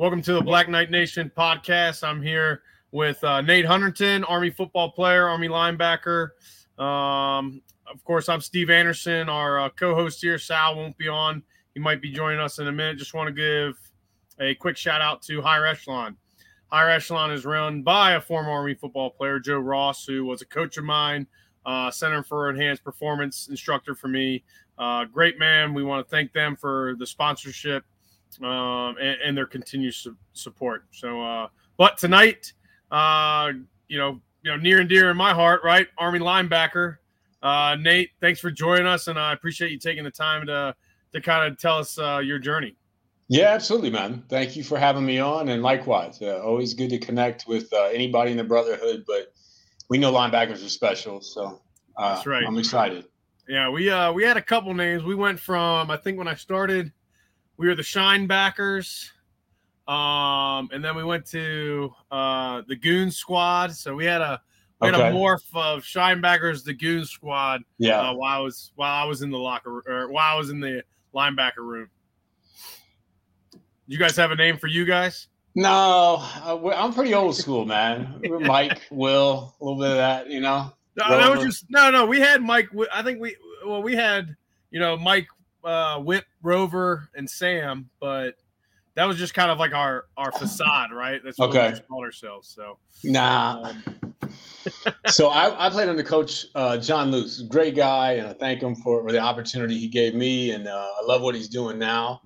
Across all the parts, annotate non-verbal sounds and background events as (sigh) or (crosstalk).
Welcome to the Black Knight Nation podcast. I'm here with uh, Nate Hunterton, Army football player, Army linebacker. Um, of course, I'm Steve Anderson, our uh, co-host here. Sal won't be on; he might be joining us in a minute. Just want to give a quick shout out to Higher Echelon. Higher Echelon is run by a former Army football player, Joe Ross, who was a coach of mine, uh, Center for Enhanced Performance instructor for me. Uh, great man. We want to thank them for the sponsorship um, and, and, their continued su- support. So, uh, but tonight, uh, you know, you know, near and dear in my heart, right? Army linebacker, uh, Nate. Thanks for joining us, and I appreciate you taking the time to to kind of tell us uh, your journey. Yeah, absolutely, man. Thank you for having me on, and likewise, uh, always good to connect with uh, anybody in the brotherhood. But we know linebackers are special, so uh, that's right. I'm excited. Yeah, we uh we had a couple names. We went from I think when I started, we were the Shinebackers, um, and then we went to uh the Goon Squad. So we had a we had okay. a morph of Shinebackers, the Goon Squad. Yeah. Uh, while I was while I was in the locker or while I was in the linebacker room. You guys have a name for you guys? No, uh, I'm pretty old school, man. Mike, (laughs) Will, a little bit of that, you know. No, that was just no, no. We had Mike. I think we well, we had you know Mike, uh, Whip, Rover, and Sam, but that was just kind of like our our facade, right? That's what okay. we called ourselves. So nah. Um, (laughs) so I, I, played under Coach uh, John Luce, great guy, and I thank him for, for the opportunity he gave me, and uh, I love what he's doing now.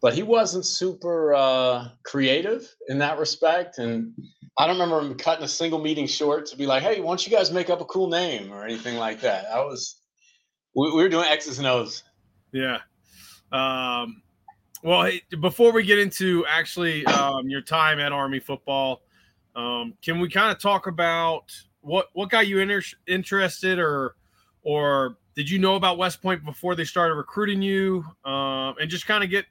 But he wasn't super uh, creative in that respect, and I don't remember him cutting a single meeting short to be like, "Hey, why don't you guys make up a cool name or anything like that?" I was, we, we were doing X's and O's. Yeah. Um, well, hey, before we get into actually um, your time at Army football, um, can we kind of talk about what what got you inter- interested, or or did you know about West Point before they started recruiting you, um, and just kind of get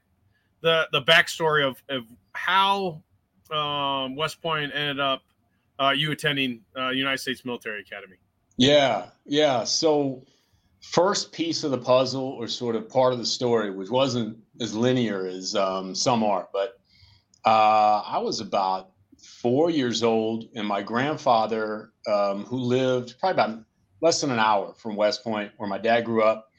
the the backstory of of how um, West Point ended up uh, you attending uh, United States Military Academy? Yeah, yeah. So first piece of the puzzle, or sort of part of the story, which wasn't as linear as um, some are, but uh, I was about four years old, and my grandfather, um, who lived probably about less than an hour from West Point, where my dad grew up,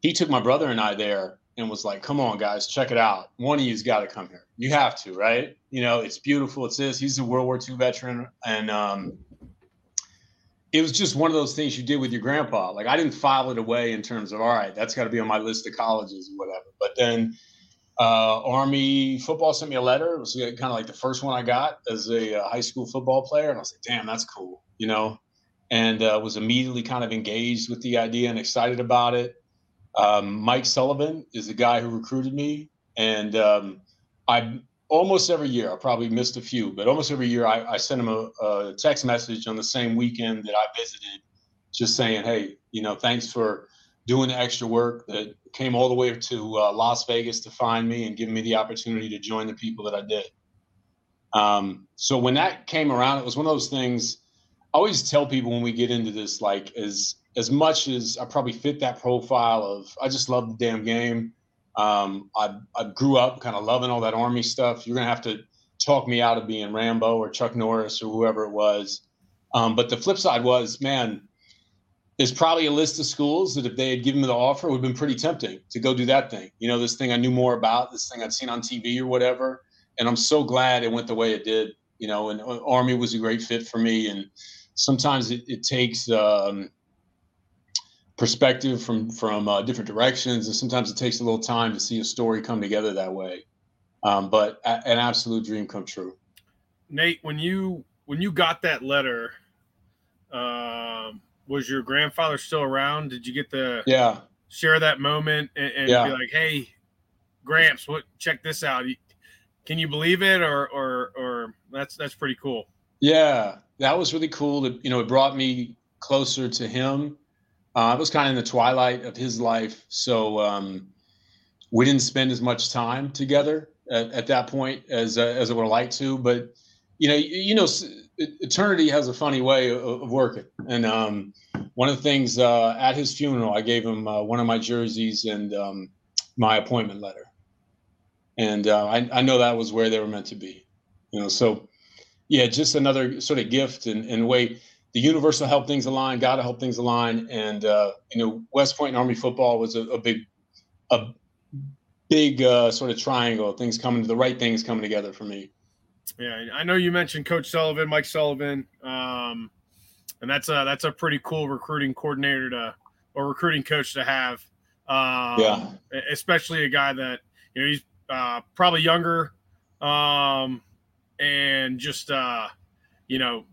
he took my brother and I there and was like, "Come on, guys, check it out. One of you's got to come here. You have to, right? You know, it's beautiful. It's this. He's a World War II veteran, and um, it was just one of those things you did with your grandpa. Like I didn't file it away in terms of all right, that's got to be on my list of colleges or whatever. But then uh, Army football sent me a letter. It was kind of like the first one I got as a uh, high school football player, and I was like, damn, that's cool, you know. And uh, was immediately kind of engaged with the idea and excited about it. Um, Mike Sullivan is the guy who recruited me, and um, I almost every year I probably missed a few, but almost every year I, I sent him a, a, text message on the same weekend that I visited, just saying, "Hey, you know, thanks for doing the extra work that came all the way to uh, Las Vegas to find me and giving me the opportunity to join the people that I did." Um, so when that came around, it was one of those things. I always tell people when we get into this, like as as much as I probably fit that profile of I just love the damn game. Um, I, I grew up kind of loving all that army stuff. You're gonna have to talk me out of being Rambo or Chuck Norris or whoever it was. Um, but the flip side was, man, there's probably a list of schools that if they had given me the offer, would have been pretty tempting to go do that thing. You know, this thing I knew more about, this thing I'd seen on TV or whatever. And I'm so glad it went the way it did. You know, and uh, Army was a great fit for me. And sometimes it, it takes um, perspective from from uh, different directions, and sometimes it takes a little time to see a story come together that way. Um, but a, an absolute dream come true. Nate, when you when you got that letter, um, was your grandfather still around? Did you get to yeah share that moment and, and yeah. be like, "Hey, Gramps, what? Check this out." Can you believe it, or or or that's that's pretty cool. Yeah, that was really cool. To, you know, it brought me closer to him uh, I was kind of in the twilight of his life, so um, we didn't spend as much time together at, at that point as uh, as I would liked to. But you know, you, you know, eternity has a funny way of, of working. And um, one of the things uh, at his funeral, I gave him uh, one of my jerseys and um, my appointment letter. and uh, I, I know that was where they were meant to be. You know, so yeah, just another sort of gift and, and way the universe will help things align, God will help things align, and uh, you know, West Point and Army football was a, a big, a big uh, sort of triangle. Things coming, to the right things coming together for me. Yeah, I know you mentioned Coach Sullivan, Mike Sullivan, um, and that's a that's a pretty cool recruiting coordinator to or recruiting coach to have. Um, yeah, especially a guy that you know he's uh, probably younger, um, and just uh, you know,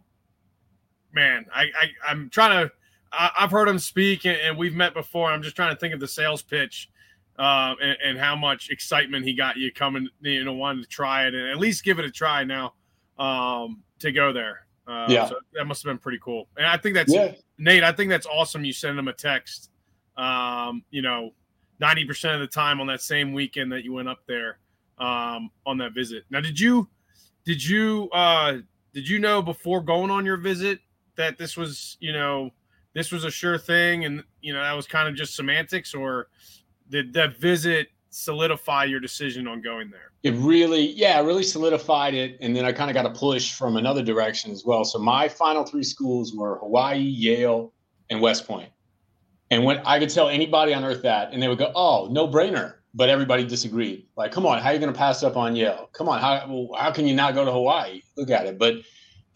man, I, I I'm trying to. I, have heard him speak, and, and, we've met before. I'm just trying to think of the sales pitch uh, and, and, how much excitement he got you coming, you know, wanting to try it and at least give it a try now um, to go there. Uh, yeah, so that must have been pretty cool. And I think that's yeah. Nate. I think that's awesome. You send him a text. Um, you know, ninety percent of the time on that same weekend that you went up there um, on that visit. Now, did you did you uh, did you know before going on your visit that this was you know this was a sure thing and you know that was kind of just semantics or did that visit solidify your decision on going there? It really, yeah, it really solidified it. And then I kind of got a push from another direction as well. So my final three schools were Hawaii, Yale, and West Point. And when I could tell anybody on earth that, and they would go, "Oh, no brainer," but everybody disagreed. Like, come on, how are you going to pass up on Yale? Come on, how well, how can you not go to Hawaii? Look at it. But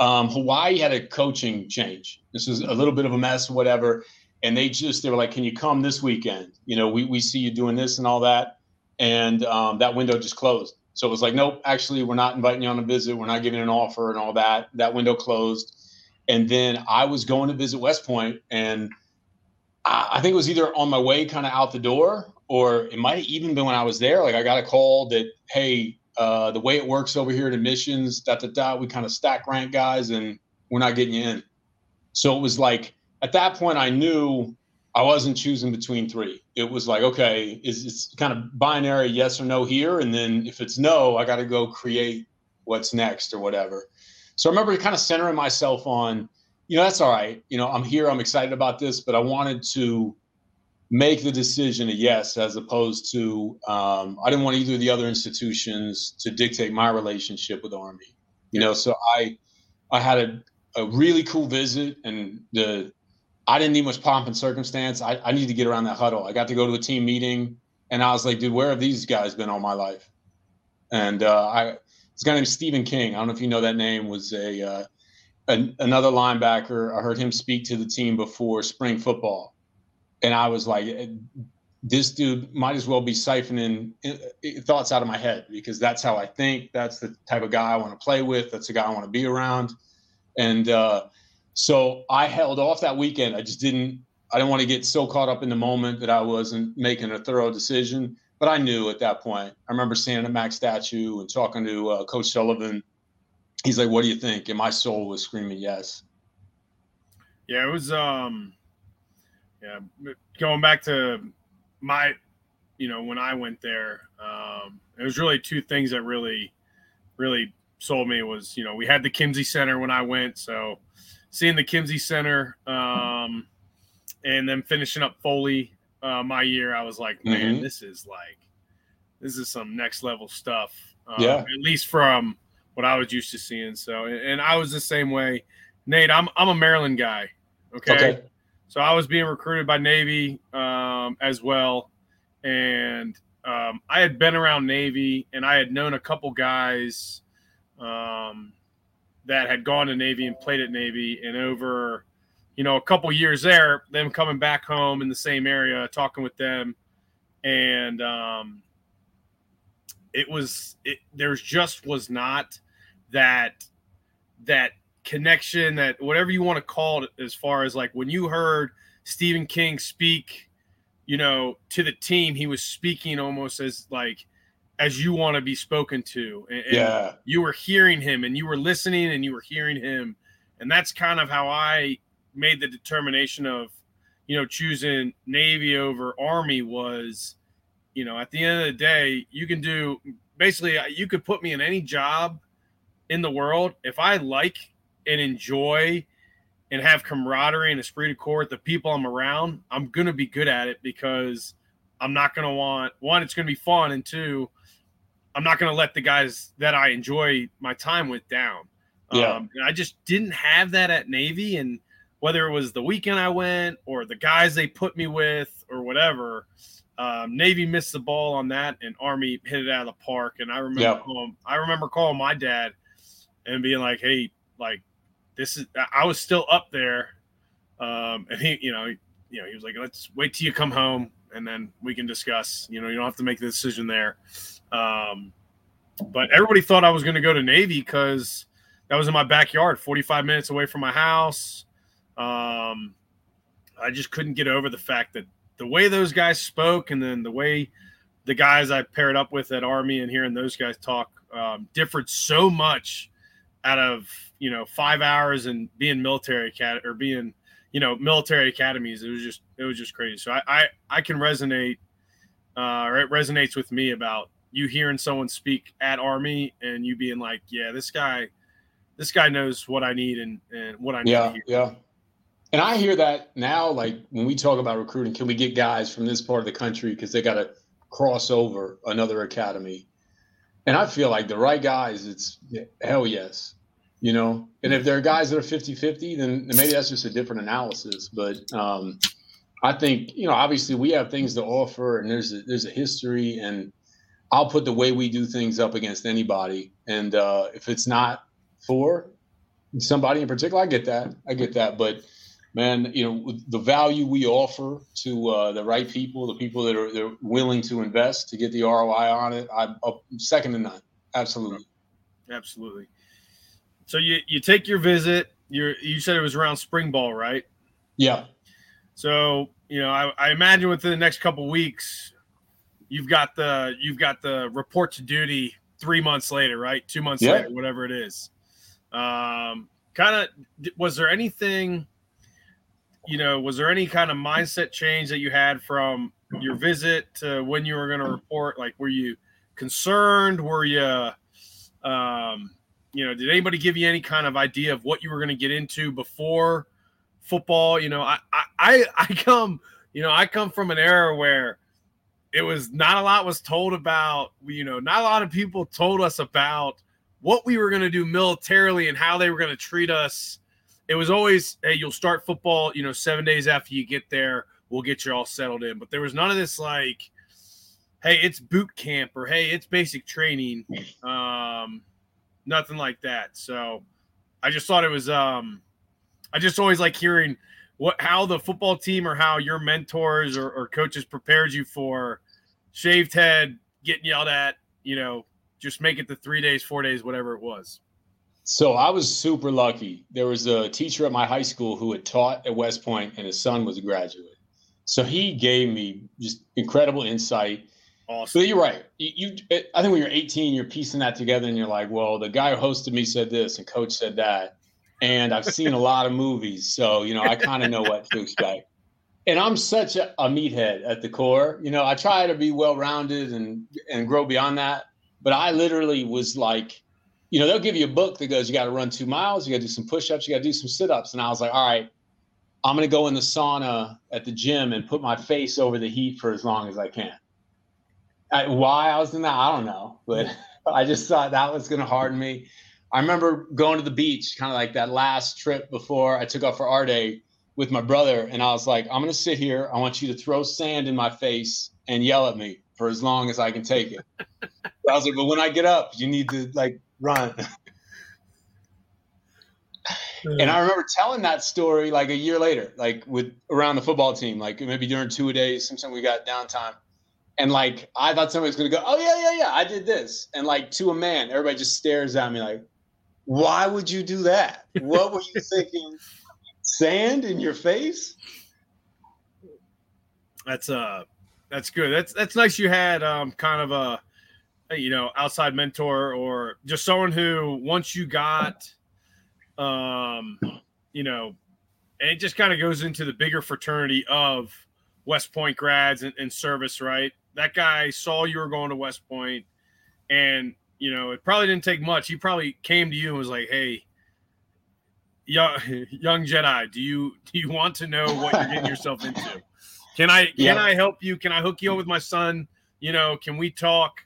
um, Hawaii had a coaching change. This was a little bit of a mess, whatever. And they just they were like, "Can you come this weekend? You know, we we see you doing this and all that." and um, that window just closed. So it was like, nope, actually, we're not inviting you on a visit. We're not giving an offer and all that. That window closed. And then I was going to visit West Point, and I, I think it was either on my way kind of out the door, or it might have even been when I was there. Like I got a call that, hey, uh, the way it works over here at admissions, da da da, we kind of stack rank guys, and we're not getting you in. So it was like at that point, I knew I wasn't choosing between three. It was like, okay, is it's kind of binary yes or no here, and then if it's no, I got to go create what's next or whatever. So I remember kind of centering myself on, you know, that's all right. You know, I'm here, I'm excited about this, but I wanted to make the decision a yes as opposed to um, I didn't want either of the other institutions to dictate my relationship with Army. You know, so I I had a, a really cool visit and the I didn't need much pomp and circumstance. I, I need to get around that huddle. I got to go to a team meeting, and I was like, dude, where have these guys been all my life? And uh, I, this guy named Stephen King. I don't know if you know that name. Was a, uh, another linebacker. I heard him speak to the team before spring football, and I was like, eh, this dude might as well be siphoning eh, eh, thoughts out of my head because that's how I think. That's the type of guy I want to play with. That's the guy I want to be around, and. Uh, so I held off that weekend. I just didn't. I didn't want to get so caught up in the moment that I wasn't making a thorough decision. But I knew at that point. I remember standing at Max statue and talking to uh, Coach Sullivan. He's like, "What do you think?" And my soul was screaming yes. Yeah, it was. um Yeah, going back to my, you know, when I went there, um, it was really two things that really, really sold me. Was you know we had the Kimsey Center when I went, so seeing the Kimsey Center um, and then finishing up Foley uh, my year, I was like, man, mm-hmm. this is like, this is some next level stuff. Uh, yeah. At least from what I was used to seeing. So, and I was the same way. Nate, I'm I'm a Maryland guy. Okay. okay. So I was being recruited by Navy um, as well, and um, I had been around Navy, and I had known a couple guys um, that had gone to Navy and played at Navy, and over you know a couple years there, them coming back home in the same area, talking with them, and um, it was it, there's just was not that that connection that whatever you want to call it as far as like when you heard Stephen King speak, you know, to the team, he was speaking almost as like as you want to be spoken to. And, yeah. You were hearing him and you were listening and you were hearing him. And that's kind of how I made the determination of, you know, choosing Navy over Army was, you know, at the end of the day, you can do basically, uh, you could put me in any job in the world. If I like and enjoy and have camaraderie and esprit de corps, with the people I'm around, I'm going to be good at it because I'm not going to want one, it's going to be fun. And two, I'm not going to let the guys that I enjoy my time with down. Yeah. Um, and I just didn't have that at Navy. And whether it was the weekend I went or the guys they put me with or whatever, um, Navy missed the ball on that and Army hit it out of the park. And I remember, Yeah. calling, I remember calling my dad and being like, Hey, like this is, I was still up there. Um, and he, you know, he, you know, he was like, let's wait till you come home and then we can discuss, you know, you don't have to make the decision there. Um, but everybody thought I was going to go to Navy because that was in my backyard, 45 minutes away from my house. Um, I just couldn't get over the fact that the way those guys spoke and then the way the guys I paired up with at Army and hearing those guys talk um, differed so much out of, you know, five hours and being military cat or being, you know, military academies. It was just, it was just crazy. So I, I, I can resonate, uh, or it resonates with me about you hearing someone speak at Army and you being like, yeah, this guy, this guy knows what I need and, and what I need Yeah, yeah. And I hear that now, like when we talk about recruiting, can we get guys from this part of the country because they got to cross over another academy? And I feel like the right guys, it's hell yes, you know. And if there are guys that are 50 50, then maybe that's just a different analysis. But um, I think, you know, obviously we have things to offer and there's a, there's a history. And I'll put the way we do things up against anybody. And uh, if it's not for somebody in particular, I get that. I get that. But man, you know, the value we offer to uh, the right people, the people that are they're willing to invest to get the ROI on it, I'm uh, second to none. Absolutely. Absolutely. So you, you take your visit, you're, you said it was around spring ball, right? Yeah. So, you know, I, I imagine within the next couple weeks, you've got the you've got the report to duty three months later, right? Two months Yeah. later, whatever it is. Um, kind of was there anything, you know, was there any kind of mindset change that you had from your visit to when you were going to report? Like, were you concerned? Were you, um, you know, did anybody give you any kind of idea of what you were going to get into before football? You know, I, I, (laughs) I, come, you know, I come from an era where it was not a lot was told about, you know, not a lot of people told us about what we were going to do militarily and how they were going to treat us. It was always, hey, you'll start football, you know, seven days after you get there. We'll get you all settled in. But there was none of this like, hey, it's boot camp or hey, it's basic training. Um, nothing like that. So I just thought it was um I just always like hearing what how the football team or how your mentors or, or coaches prepared you for shaved head, getting yelled at, you know, just make it the three days, four days, whatever it was. So I was super lucky. There was a teacher at my high school who had taught at West Point, and his son was a graduate. So he gave me just incredible insight. Awesome. But you're right. You, you, I think when you're 18, you're piecing that together, and you're like, "Well, the guy who hosted me said this, and coach said that," and I've seen a lot of movies, so you know I kind of know what to expect. And I'm such a, a meathead at the core. You know, I try to be well-rounded and and grow beyond that. But I literally was like, you know, they'll give you a book that goes, you got to run two miles, you got to do some push-ups, you got to do some sit-ups, and I was like, all right, I'm to go in the sauna at the gym and put my face over the heat for as long as I can. I, why I was in that, I don't know, but (laughs) I just thought that was going to harden me. I remember going to the beach, kind of like that last trip before I took off for our day with my brother, and I was like, I'm going to sit here. I want you to throw sand in my face and yell at me for as long as I can take it. (laughs) I was like, but when I get up, you need to like run. (laughs) And I hmm. remember telling that story like a year later, like with around the football team, like maybe during two a days, sometime we got downtime. And like I thought somebody was gonna go, Oh yeah, yeah, yeah, I did this. And like to a man, everybody just stares at me like, Why would you do that? What were you thinking? Sand in your face? That's uh that's good. That's that's nice you had um kind of a you know outside mentor or just someone who once you got um you know and it just kind of goes into the bigger fraternity of West Point grads and, and service, right? That guy saw you were going to West Point and you know it probably didn't take much. He probably came to you and was like, Hey, young (laughs) young Jedi, do you do you want to know what you're getting yourself into? Can I (laughs) can Yeah. I help you? Can I hook you up with my son? You know, can we talk?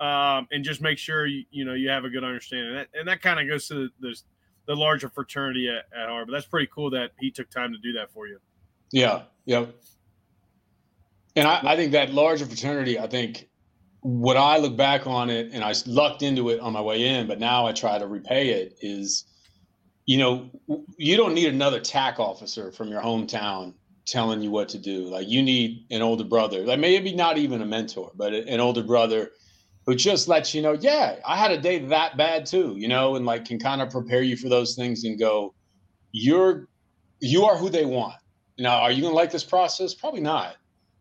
um, and just make sure you, you know you have a good understanding. That, and that kind of goes to the, the, the larger fraternity at, at But that's pretty cool that he took time to do that for you. Yeah, yeah. And I, I think that larger fraternity, I think what I look back on it, and I lucked into it on my way in, but now I try to repay it. Is you know, you don't need another TAC officer from your hometown telling you what to do. Like you need an older brother, like maybe not even a mentor, but an older brother who just lets you know, yeah, I had a day that bad too, you know, and like can kind of prepare you for those things and go, you're you are who they want. Now, are you gonna like this process? Probably not.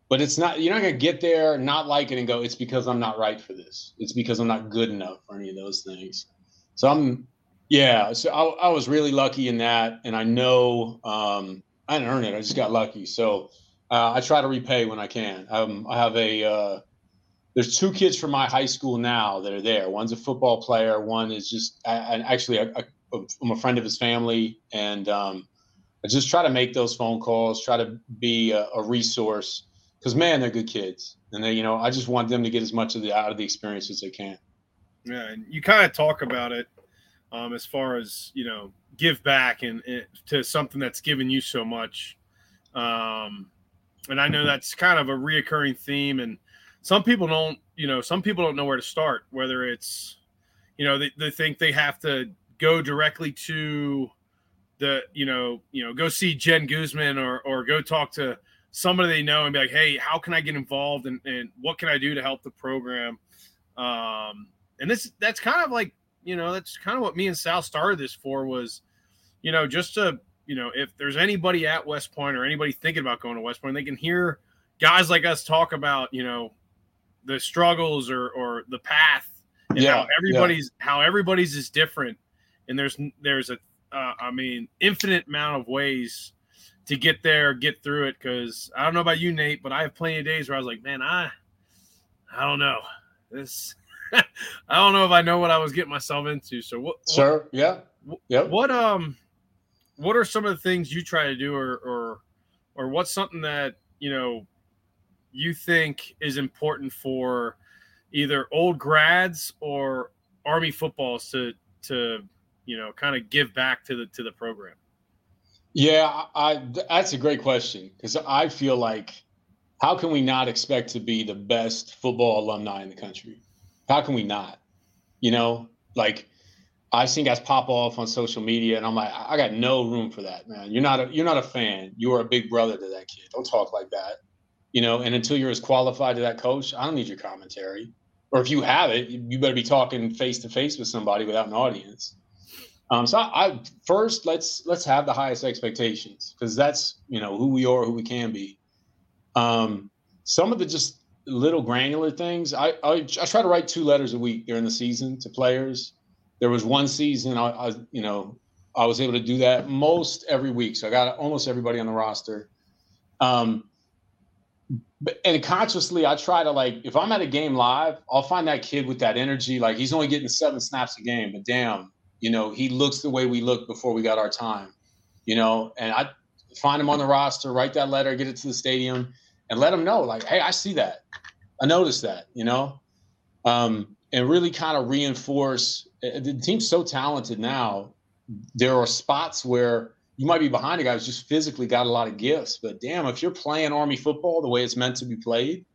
But it's not you're not gonna get there, not like it, and go, it's because I'm not right for this. It's because I'm not good enough for any of those things. So I'm yeah, so I, I was really lucky in that, and I know um, I didn't earn it. I just got lucky. So uh, I try to repay when I can. Um, I have a uh, there's two kids from my high school now that are there. One's a football player. One is just and actually I, am a friend of his family, and um, I just try to make those phone calls, try to be a, a resource because man, they're good kids, and they you know I just want them to get as much of the out of the experience as they can. Yeah, and you kind of talk about it um, as far as you know give back and, and to something that's given you so much. Um, and I know that's kind of a reoccurring theme and some people don't, you know, some people don't know where to start, whether it's, you know, they, they think they have to go directly to the, you know, you know, go see Jen Guzman or, or go talk to somebody they know and be like, Hey, how can I get involved and, and what can I do to help the program? Um, and this, that's kind of like, you know, that's kind of what me and Sal started this for was, you know, just to, you know, if there's anybody at West Point or anybody thinking about going to West Point, they can hear guys like us talk about, you know, the struggles or or the path and yeah, how everybody's yeah. how everybody's is different and there's there's a uh, I mean infinite amount of ways to get there get through it because i don't know about you nate but i have plenty of days where i was like man i i don't know. This (laughs) i don't know if i know what i was getting myself into. So what sure what, yeah. yeah what um what are some of the things you try to do or or or what's something that you know you think is important for either old grads or army footballs to to you know kind of give back to the to the program yeah i that's a great question because i feel like how can we not expect to be the best football alumni in the country? How can we not? You know like I've seen guys pop off on social media and i'm like i got no room for that man. You're not a you're not a fan. You're a big brother to that kid. Don't talk like that. You know, and until you're as qualified to that coach, I don't need your commentary. Or if you have it, you better be talking face to face with somebody without an audience. Um, so I, I, first let's let's have the highest expectations because that's you know who we are, who we can be. Um, some of the just little granular things. I, I, I try to write two letters a week during the season to players. There was one season I, I you know I was able to do that most every week, so I got almost everybody on the roster. Um, and consciously I try to like if I'm at a game live, I'll find that kid with that energy. Like he's only getting seven snaps a game, but damn, you know, he looks the way we looked before we got our time. You know, and I find him on the roster, write that letter, get it to the stadium, and let him know, like, hey, I see that. I noticed that, you know? Um, and really kind of reinforce eh, the team's so talented now. There are spots where you might be behind a guy who's just physically got a lot of gifts. But damn, if you're playing Army football the way it's meant to be played,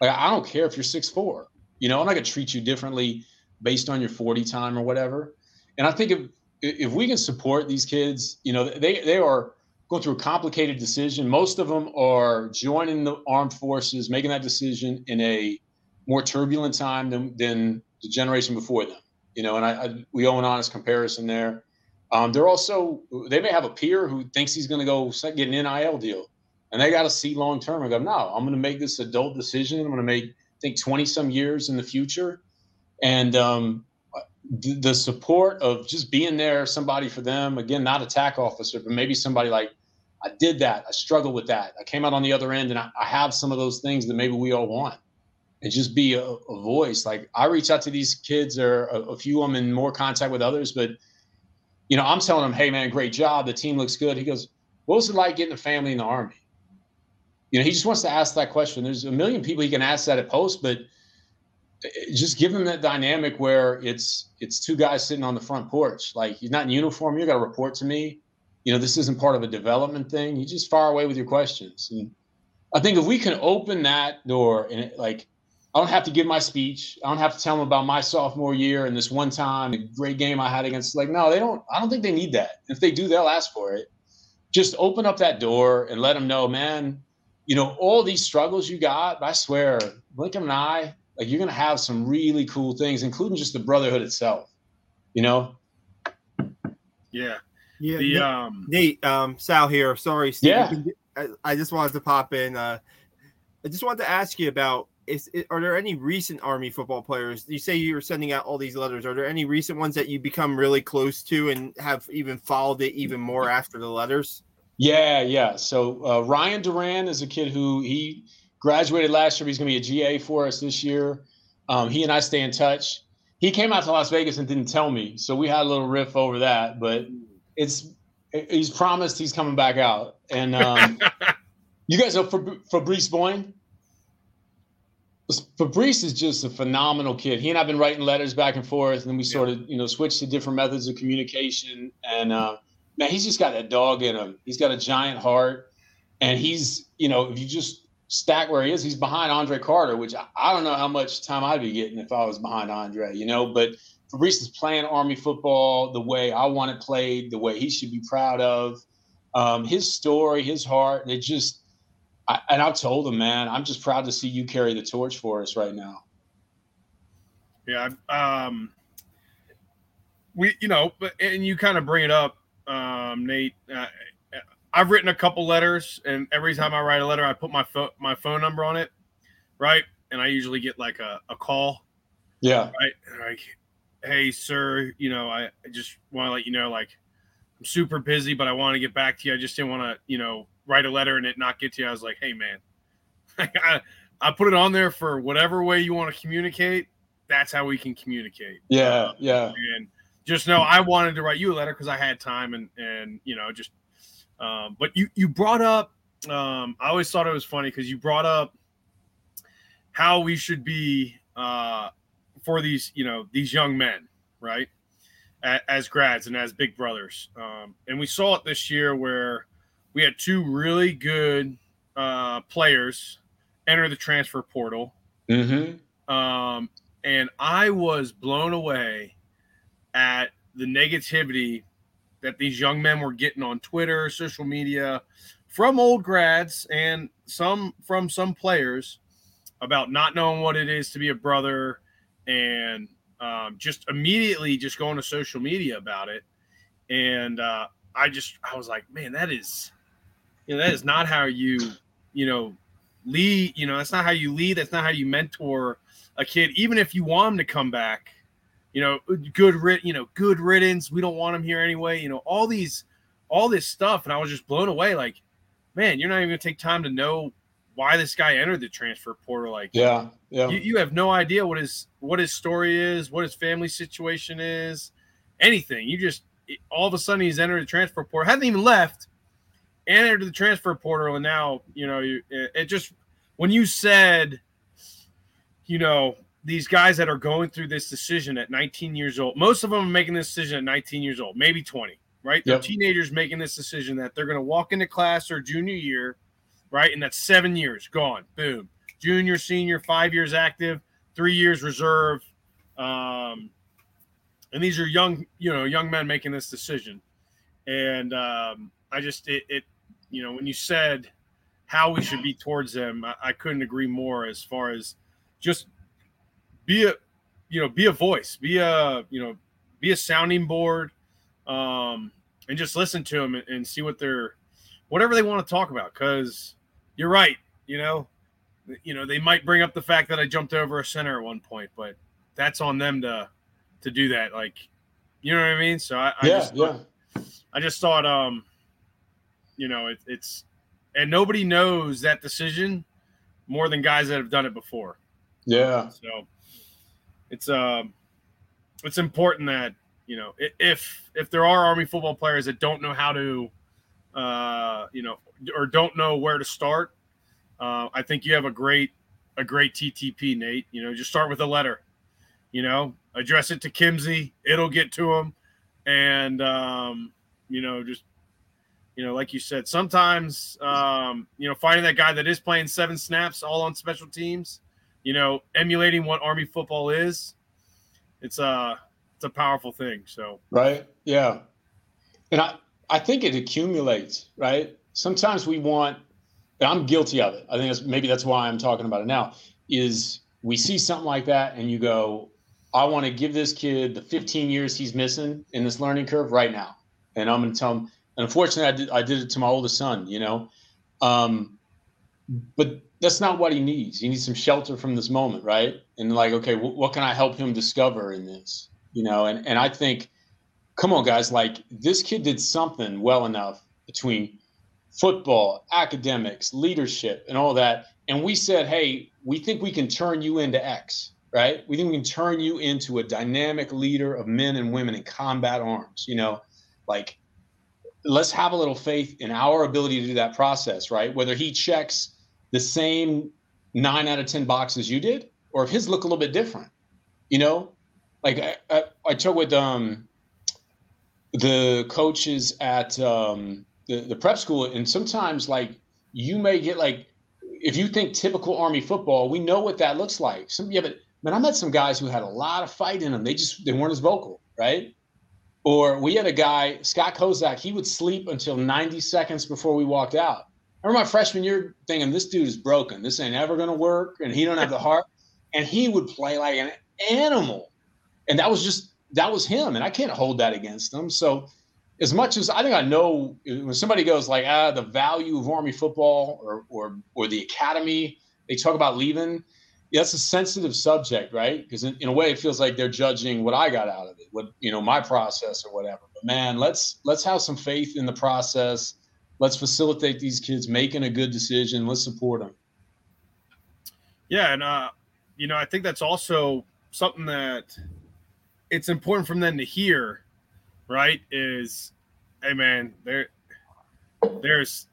like I don't care if you're six four. You know, I'm not gonna treat you differently based on your 40 time or whatever. And I think if if we can support these kids, you know, they they are going through a complicated decision. Most of them are joining the armed forces, making that decision in a more turbulent time than, than the generation before them. You know, and I, I we owe an honest comparison there. Um, they're also they may have a peer who thinks he's going to go get an NIL deal, and they got to see long term. and go, no, I'm going to make this adult decision. I'm going to make I think 20 some years in the future, and um, the support of just being there, somebody for them. Again, not a TAC officer, but maybe somebody like I did that. I struggled with that. I came out on the other end, and I, I have some of those things that maybe we all want and just be a, a, voice. Like I reach out to these kids, or a, a, few of them in more contact with others, but you know, I'm telling them, hey, man, great job. The team looks good. He goes, what was it like getting a family in the Army? You know, he just wants to ask that question. There's a million people he can ask that at post, but just give him that dynamic where it's it's two guys sitting on the front porch. Like he's not in uniform. You got to report to me. You know, this isn't part of a development thing. You just fire away with your questions. And I think if we can open that door and it, like, I don't have to give my speech. I don't have to tell them about my sophomore year and this one time, a great game I had against. Like, no, they don't. I don't think they need that. If they do, they'll ask for it. Just open up that door and let them know, man. You know, all these struggles you got. I swear, Lincoln and I, like you're gonna have some really cool things, including just the brotherhood itself. You know. Yeah. Yeah. The, um, Nate, um, Sal here. Sorry, Steve. Yeah. I, I, just wanted to pop in. Uh, I just wanted to ask you about is, are there any recent Army football players? You say you're sending out all these letters. Are there any recent ones that you become really close to and have even followed it even more after the letters? Yeah, yeah. So uh, Ryan Duran is a kid who he graduated last year. He's going to be a GA for us this year. Um, he and I stay in touch. He came out to Las Vegas and didn't tell me, so we had a little riff over that. But it's he's promised he's coming back out. And um, (laughs) you guys know Fabrice Boyne. Fabrice is just a phenomenal kid. He and I've been writing letters back and forth, and then we sort of, you know, switched to different methods of communication. And uh, man, he's just got that dog in him. He's got a giant heart, and he's, you know, if you just stack where he is. He's behind Andre Carter, which I, I don't know how much time I'd be getting if I was behind Andre, you know. But Fabrice is playing Army football the way I want it played, the way he should be proud of. Um, his story, his heart, and it just, I, and I've told him, man, I'm just proud to see you carry the torch for us right now. Yeah. Um, we, you know, and you kind of bring it up, um, Nate. Uh, I've written a couple letters, and every time I write a letter, I put my phone my phone number on it, right? And I usually get like a, a call. Yeah. Right. Like, hey, sir, you know, I, I just want to let you know, like, I'm super busy, but I want to get back to you. I just didn't want to, you know, write a letter and it not get to you. I was like, hey, man, (laughs) I, I put it on there for whatever way you want to communicate. That's how we can communicate. Yeah. Uh, yeah. And just know I wanted to write you a letter because I had time and, and, you know, just um, but you you brought up. Um, I always thought it was funny because you brought up how we should be uh, for these you know these young men, right? as grads and as big brothers. Um, and we saw it this year where we had two really good uh, players enter the transfer portal. Mm-hmm. Um, and I was blown away at the negativity that these young men were getting on Twitter, social media, from old grads and some from some players about not knowing what it is to be a brother and um, just immediately just going to social media about it. And uh, I just I was like, man, that is you know that is not how you you know lead. You know that's not how you lead. That's not how you mentor a kid. Even if you want him to come back, you know, good you know, good riddance. We don't want him here anyway. You know, all these, all this stuff, and I was just blown away. Like, man, you're not even gonna take time to know why this guy entered the transfer portal. Like, yeah, yeah, you, you have no idea what his what his story is, what his family situation is, anything. You just all of a sudden he's entered the transfer portal, hadn't even left, and entered the transfer portal, and now you know, you, it, it just when you said, you know, these guys that are going through this decision at 19 years old, most of them are making this decision at 19 years old, maybe 20, right? Yep. They're teenagers making this decision that they're going to walk into class their junior year, right? And that's seven years gone. Boom. Junior, senior, five years active, three years reserve. Um, and these are young, you know, young men making this decision. And um, I just, it, it, you know, when you said how we should be towards them, I, I couldn't agree more as far as just be a you know be a voice be a you know be a sounding board um and just listen to them and, and see what they're whatever they want to talk about because you're right you know? You know they might bring up the fact that i jumped over a center at one point but that's on them to to do that like you know what i mean? So i, I yeah, just yeah. i just thought um you know it, it's and nobody knows that decision more than guys that have done it before. Yeah. So it's um it's important that you know if if there are army football players that don't know how to uh you know or don't know where to start uh, i think you have a great a great TTP, Nate. You know, just start with a letter. You know, address it to Kimsey. It'll get to him, and um, you know, just you know, like you said, sometimes um, you know, finding that guy that is playing seven snaps all on special teams, you know, emulating what Army football is, it's a it's a powerful thing. So right, yeah, and I I think it accumulates. Right, sometimes we want I'm guilty of it. I think that's maybe that's why I'm talking about it now. Is we see something like that and you go, I want to give this kid the 15 years he's missing in this learning curve right now, and I'm going to tell him. And unfortunately, I did I did it to my oldest son. You know, um, but that's not what he needs. He needs some shelter from this moment, right? And like, okay, w- what can I help him discover in this? You know, and and I think, come on, guys, like this kid did something well enough between football, academics, leadership, and all that. And we said, hey, we think we can turn you into X, right? We think we can turn you into a dynamic leader of men and women in combat arms. You know, like let's have a little faith in our ability to do that process, right? Whether he checks the same nine out of 10 boxes you did, or if his look a little bit different, you know, like I, I, I talk with um, the coaches at um, the, the prep school and sometimes like you may get like if you think typical army football we know what that looks like. Some yeah but man i met some guys who had a lot of fight in them. They just they weren't as vocal right? Or we had a guy scott kozak he would sleep until 90 seconds before we walked out Remember my freshman year thinking this dude is broken this ain't ever to work and he don't have the heart and he would play like an animal and that was just that was him and i can't hold that against him so as much as I think I know when somebody goes like ah the value of Army football or or or the academy, they talk about leaving. That's a sensitive subject, right? Because in, in, a way, it feels like they're judging what I got out of it, what you know, my process or whatever. But man, let's let's have some faith in the process. Let's facilitate these kids making a good decision. Let's support them. Yeah, and uh, you know, I think that's also something that it's important for them to hear right? Is hey man, there there's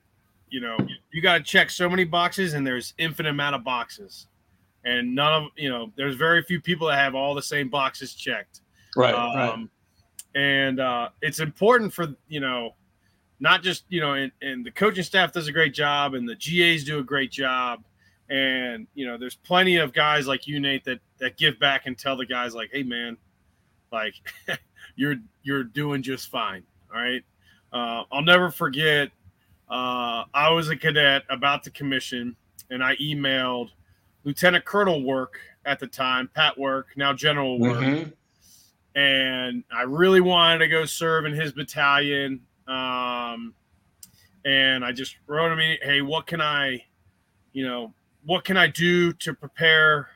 you know, you gotta check so many boxes and there's infinite amount of boxes. And none of you know, there's very few people that have all the same boxes checked. Right. Um, right. and uh it's important for you know not just you know and, and the coaching staff does a great job and the GAs do a great job and you know there's plenty of guys like you Nate that that give back and tell the guys like hey man like (laughs) you're you're doing just fine. All right. Uh, I'll never forget. Uh, I was a cadet about to commission, and I emailed Lieutenant Colonel Work at the time, Pat Work, now General Work, mm-hmm. and I really wanted to go serve in his battalion. Um, and I just wrote him, "Hey, what can I, you know, what can I do to prepare?"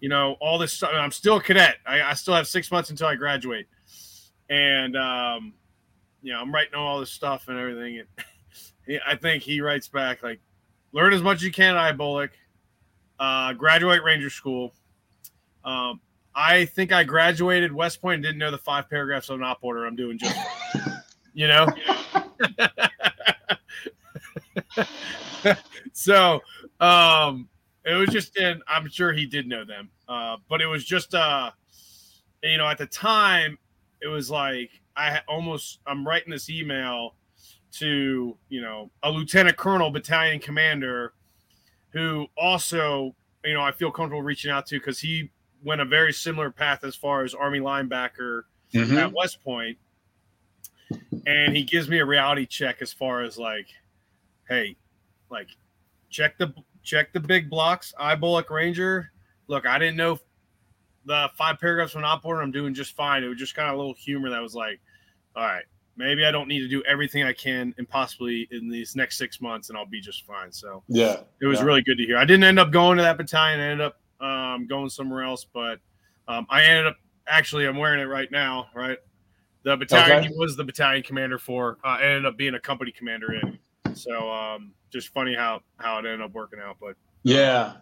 You know, all this stuff. I'm still a cadet. I, I still have six months until I graduate and um, you know, I'm writing all this stuff and everything. And (laughs) I think he writes back like, "Learn as much as you can, I Bullock. Uh, graduate Ranger School. Um, I think I graduated West Point and didn't know the five paragraphs of an op order. I'm doing just, (laughs) you know." (laughs) so um, it was just and I'm sure he did know them, uh, but it was just uh, you know, at the time it was like I almost I'm writing this email to you know a lieutenant colonel battalion commander who also you know I feel comfortable reaching out to because he went a very similar path as far as army linebacker mm-hmm. at West Point, and he gives me a reality check as far as like, hey, like check the check the big blocks. I Bullock Ranger. Look, I didn't know the five paragraphs from order, I'm doing just fine. It was just kind of a little humor that was like, all right, maybe I don't need to do everything I can and possibly in these next six months, and I'll be just fine. So yeah, it was yeah. really good to hear. I didn't end up going to that battalion. I ended up um, going somewhere else, but um, I ended up actually I'm wearing it right now. Right, the battalion okay. he was the battalion commander for. Uh, ended up being a company commander in. So um, just funny how how it ended up working out, but yeah.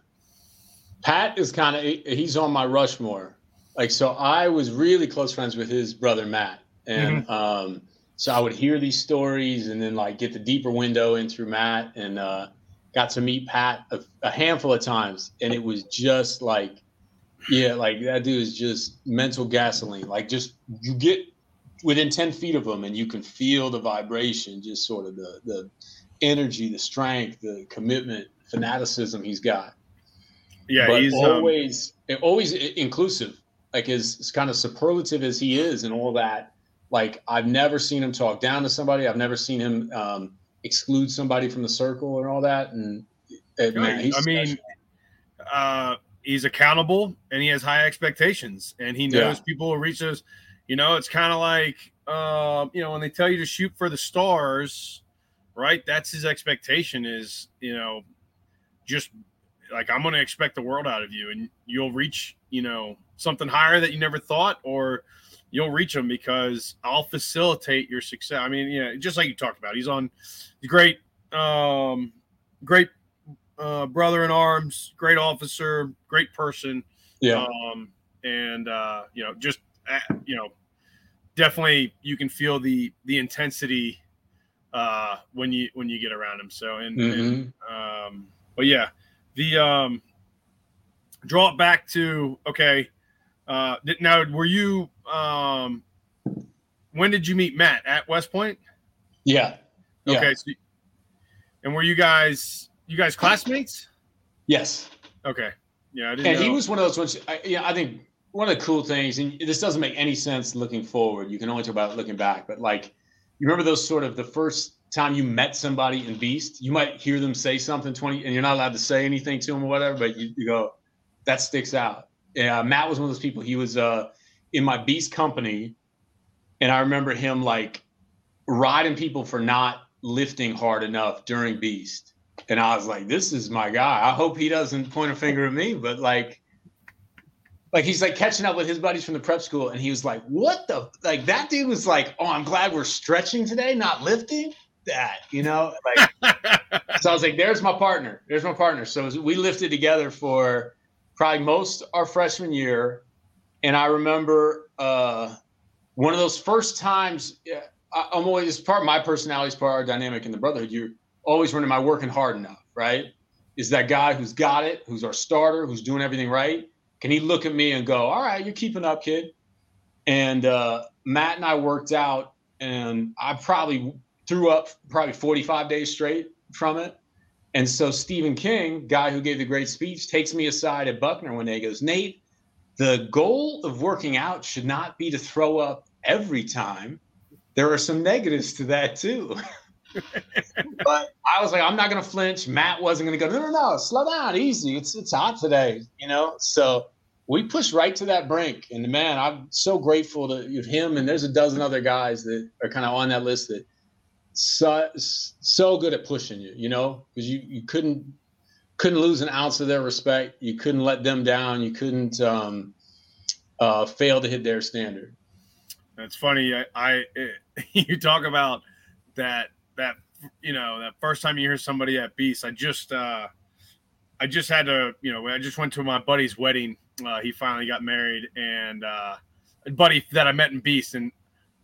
Pat is kind of he's on my Rushmore. Like so, I was really close friends with his brother Matt, and mm-hmm. um, so I would hear these stories and then like get the deeper window in through Matt, and uh, got to meet Pat a, a handful of times, and it was just like, yeah, like that dude is just mental gasoline. Like just you get within 10 feet of him and you can feel the vibration, just sort of the the energy, the strength, the commitment, fanaticism he's got. Yeah, but he's um, always always inclusive. Like as, as kind of superlative as he is and all that. Like I've never seen him talk down to somebody. I've never seen him um, exclude somebody from the circle and all that. And uh, man, I mean, uh, he's accountable and he has high expectations and he knows yeah. people will reach those. You know, it's kind of like, uh, you know, when they tell you to shoot for the stars, right? That's his expectation is, you know, just like I'm going to expect the world out of you and you'll reach, you know, something higher that you never thought or you'll reach them because I'll facilitate your success. I mean, yeah, just like you talked about, he's on the great, um, great uh, brother in arms, great officer, great person. Yeah. Um, and uh, you know, just uh, you know, definitely you can feel the the intensity uh, when you when you get around him. So and, mm-hmm. and um, but yeah, the um, draw it back to okay. Uh, now, were you um, when did you meet Matt at West Point? Yeah. yeah. Okay. So, and were you guys you guys classmates? Yes. Okay. Yeah. and know. he was one of those ones. I, yeah, I think one of the cool things, and this doesn't make any sense looking forward. You can only talk about looking back, but like, you remember those sort of the first time you met somebody in Beast, you might hear them say something 20, and you're not allowed to say anything to them or whatever, but you, you go, that sticks out. Yeah, Matt was one of those people. He was uh, in my Beast company, and I remember him like riding people for not lifting hard enough during Beast. And I was like, this is my guy. I hope he doesn't point a finger at me, but like, like he's like catching up with his buddies from the prep school, and he was like, "What the like?" That dude was like, "Oh, I'm glad we're stretching today, not lifting." That you know, like, (laughs) so I was like, "There's my partner. There's my partner." So we lifted together for probably most our freshman year, and I remember uh, one of those first times. I, I'm always part of my personality is part of our dynamic in the brotherhood. You're always running my working hard enough, right? Is that guy who's got it, who's our starter, who's doing everything right? Can he look at me and go, "All right, you're keeping up, kid"? And uh, Matt and I worked out, and I probably threw up probably 45 days straight from it. And so Stephen King, guy who gave the great speech, takes me aside at Buckner one day. Goes, Nate, the goal of working out should not be to throw up every time. There are some negatives to that too. (laughs) but I was like, I'm not gonna flinch. Matt wasn't gonna go, no, no, no, slow down, easy. It's it's hot today, you know. So we pushed right to that brink. And man, I'm so grateful to him. And there's a dozen other guys that are kind of on that list that so so good at pushing you, you know, because you you couldn't couldn't lose an ounce of their respect. You couldn't let them down. You couldn't um, uh, fail to hit their standard. That's funny. I, I it, (laughs) you talk about that that you know that first time you hear somebody at Beast. I just uh, I just had to you know I just went to my buddy's wedding. Uh, he finally got married, and uh, a buddy that I met in Beast, and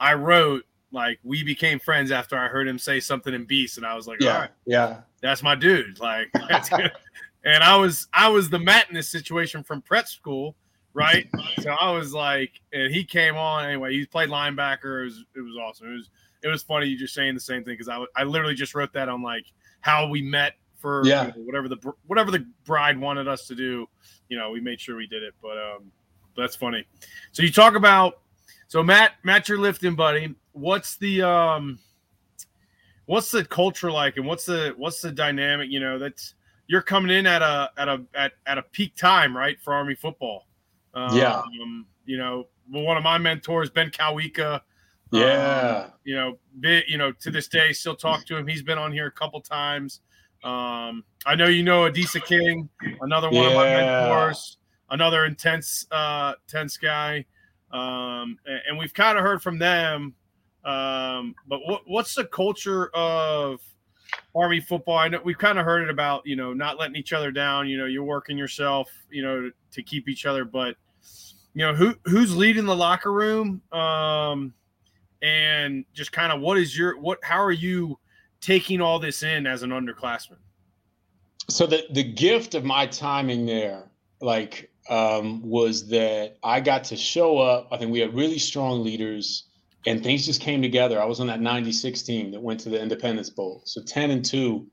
I wrote like we became friends after I heard him say something in Beast, and I was like, yeah, yeah, that's my dude. Like, (laughs) (laughs) and I was I was the Matt in this situation from prep school, right? so I was like, and he came on anyway. He played linebacker. It was it was awesome. It was it was funny you just saying the same thing because I I literally just wrote that on like how we met for yeah. you know, whatever the whatever the bride wanted us to do. You know, we made sure we did it. But um, that's funny. So you talk about so Matt Matt, your lifting buddy what's the um what's the culture like and what's the what's the dynamic you know that's you're coming in at a at a at, at a peak time right for army football um, yeah you know one of my mentors ben Kotwica yeah um, you know bit you know to this day still talk to him he's been on here a couple times um i know you know adisa king another one yeah. of my mentors another intense uh intense guy um and, and we've kind of heard from them um, but what, what's the culture of Army football? I know we've kind of heard it about, you know, not letting each other down. You know, you're working yourself, you know, to, to keep each other. But you know, who who's leading the locker room? Um, and just kind of what is your what? How are you taking all this in as an underclassman? so the the gift of my timing there, like, um, was that I got to show up. I think we had really strong leaders, and things just came together. I was on that '96 team that went to the Independence Bowl, so ten and two,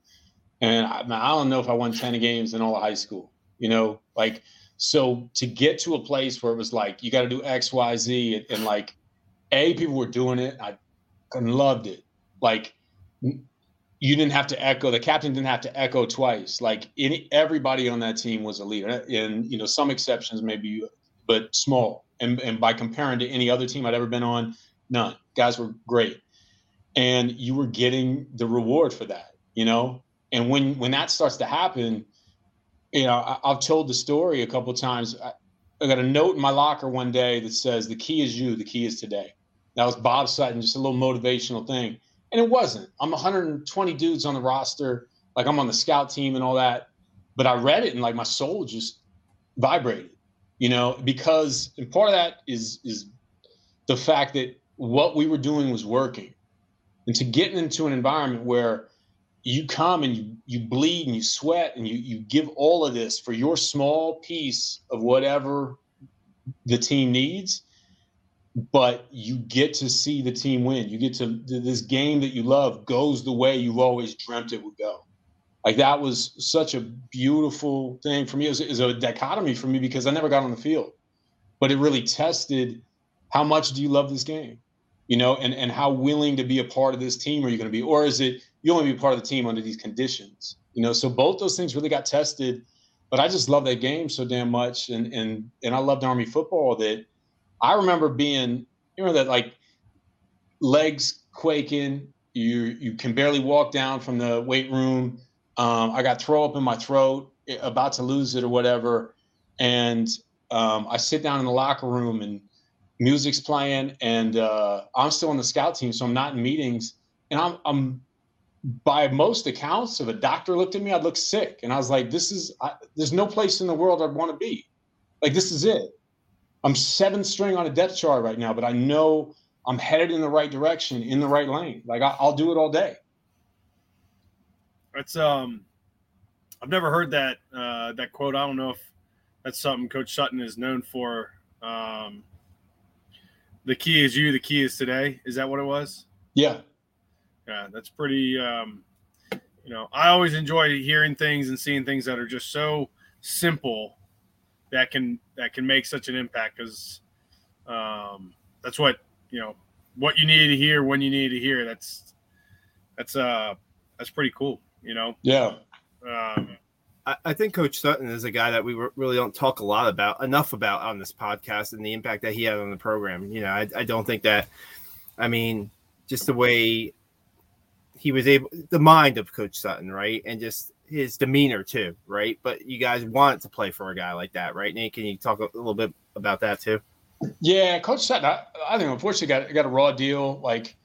and I, I don't know if I won ten games in all of high school. You know, like so to get to a place where it was like you got to do X, Y, Z, and, and like, a people were doing it. I loved it. Like you didn't have to echo the captain didn't have to echo twice. Like any everybody on that team was a leader. And you know some exceptions maybe but small. And and by comparing to any other team i'd ever been on none. Guys were great. And you were getting the reward for that you know? And when when that starts to happen you know I, have told the story a couple times. I, I got a note in my locker one day that says the key is you the key is today that was bob sutton just a little motivational thing and it wasn't. I'm 120 dudes on the roster, like I'm on the scout team and all that. But I read it and like my soul just vibrated, you know, because and part of that is is the fact that what we were doing was working. And to get into an environment where you come and you you bleed and you sweat and you you give all of this for your small piece of whatever the team needs but you get to see the team win. You get to this game that you love goes the way you've always dreamt it would go. Like that was such a beautiful thing for me. It was, it was a dichotomy for me because I never got on the field, but it really tested how much do you love this game, you know, and and how willing to be a part of this team are you going to be, or is it you only be part of the team under these conditions, you know? So both those things really got tested. But I just love that game so damn much, and and and I loved Army football that I remember being, you know, that like legs quaking. You you can barely walk down from the weight room. Um, I got throw up in my throat, eh, about to lose it or whatever, and um, I sit down in the locker room and music's playing, and uh, I'm still on the scout team, so I'm not in meetings, and I'm I'm by most accounts, if a doctor looked at me, I'd look sick, and I was like, "This is I, there's no place in the world I'd want to be. Like this is it." I'm seventh string on a depth chart right now, but I know I'm headed in the right direction, in the right lane. Like I, will do it all day. That's um, I've never heard that uh, that quote. I don't know if that's something Coach Sutton is known for. Um, the key is you. The key is today. Is that what it was? Yeah. Yeah, that's pretty. Um, you know, I always enjoy hearing things and seeing things that are just so simple that can that can make such an impact because um, that's what you know what you need to hear when you need to hear. That's that's uh that's pretty cool. You know. Yeah. Um, I, I think Coach Sutton is a guy that we really don't talk a lot about enough about on this podcast and the impact that he had on the program. You know, I, I don't think that. I mean, just the way he was able, the mind of Coach Sutton, right, and just his demeanor too, right? But you guys want to play for a guy like that, right? Nate, can you talk a little bit about that too? Yeah, Coach Sutton, I, I think unfortunately got got a raw deal. Like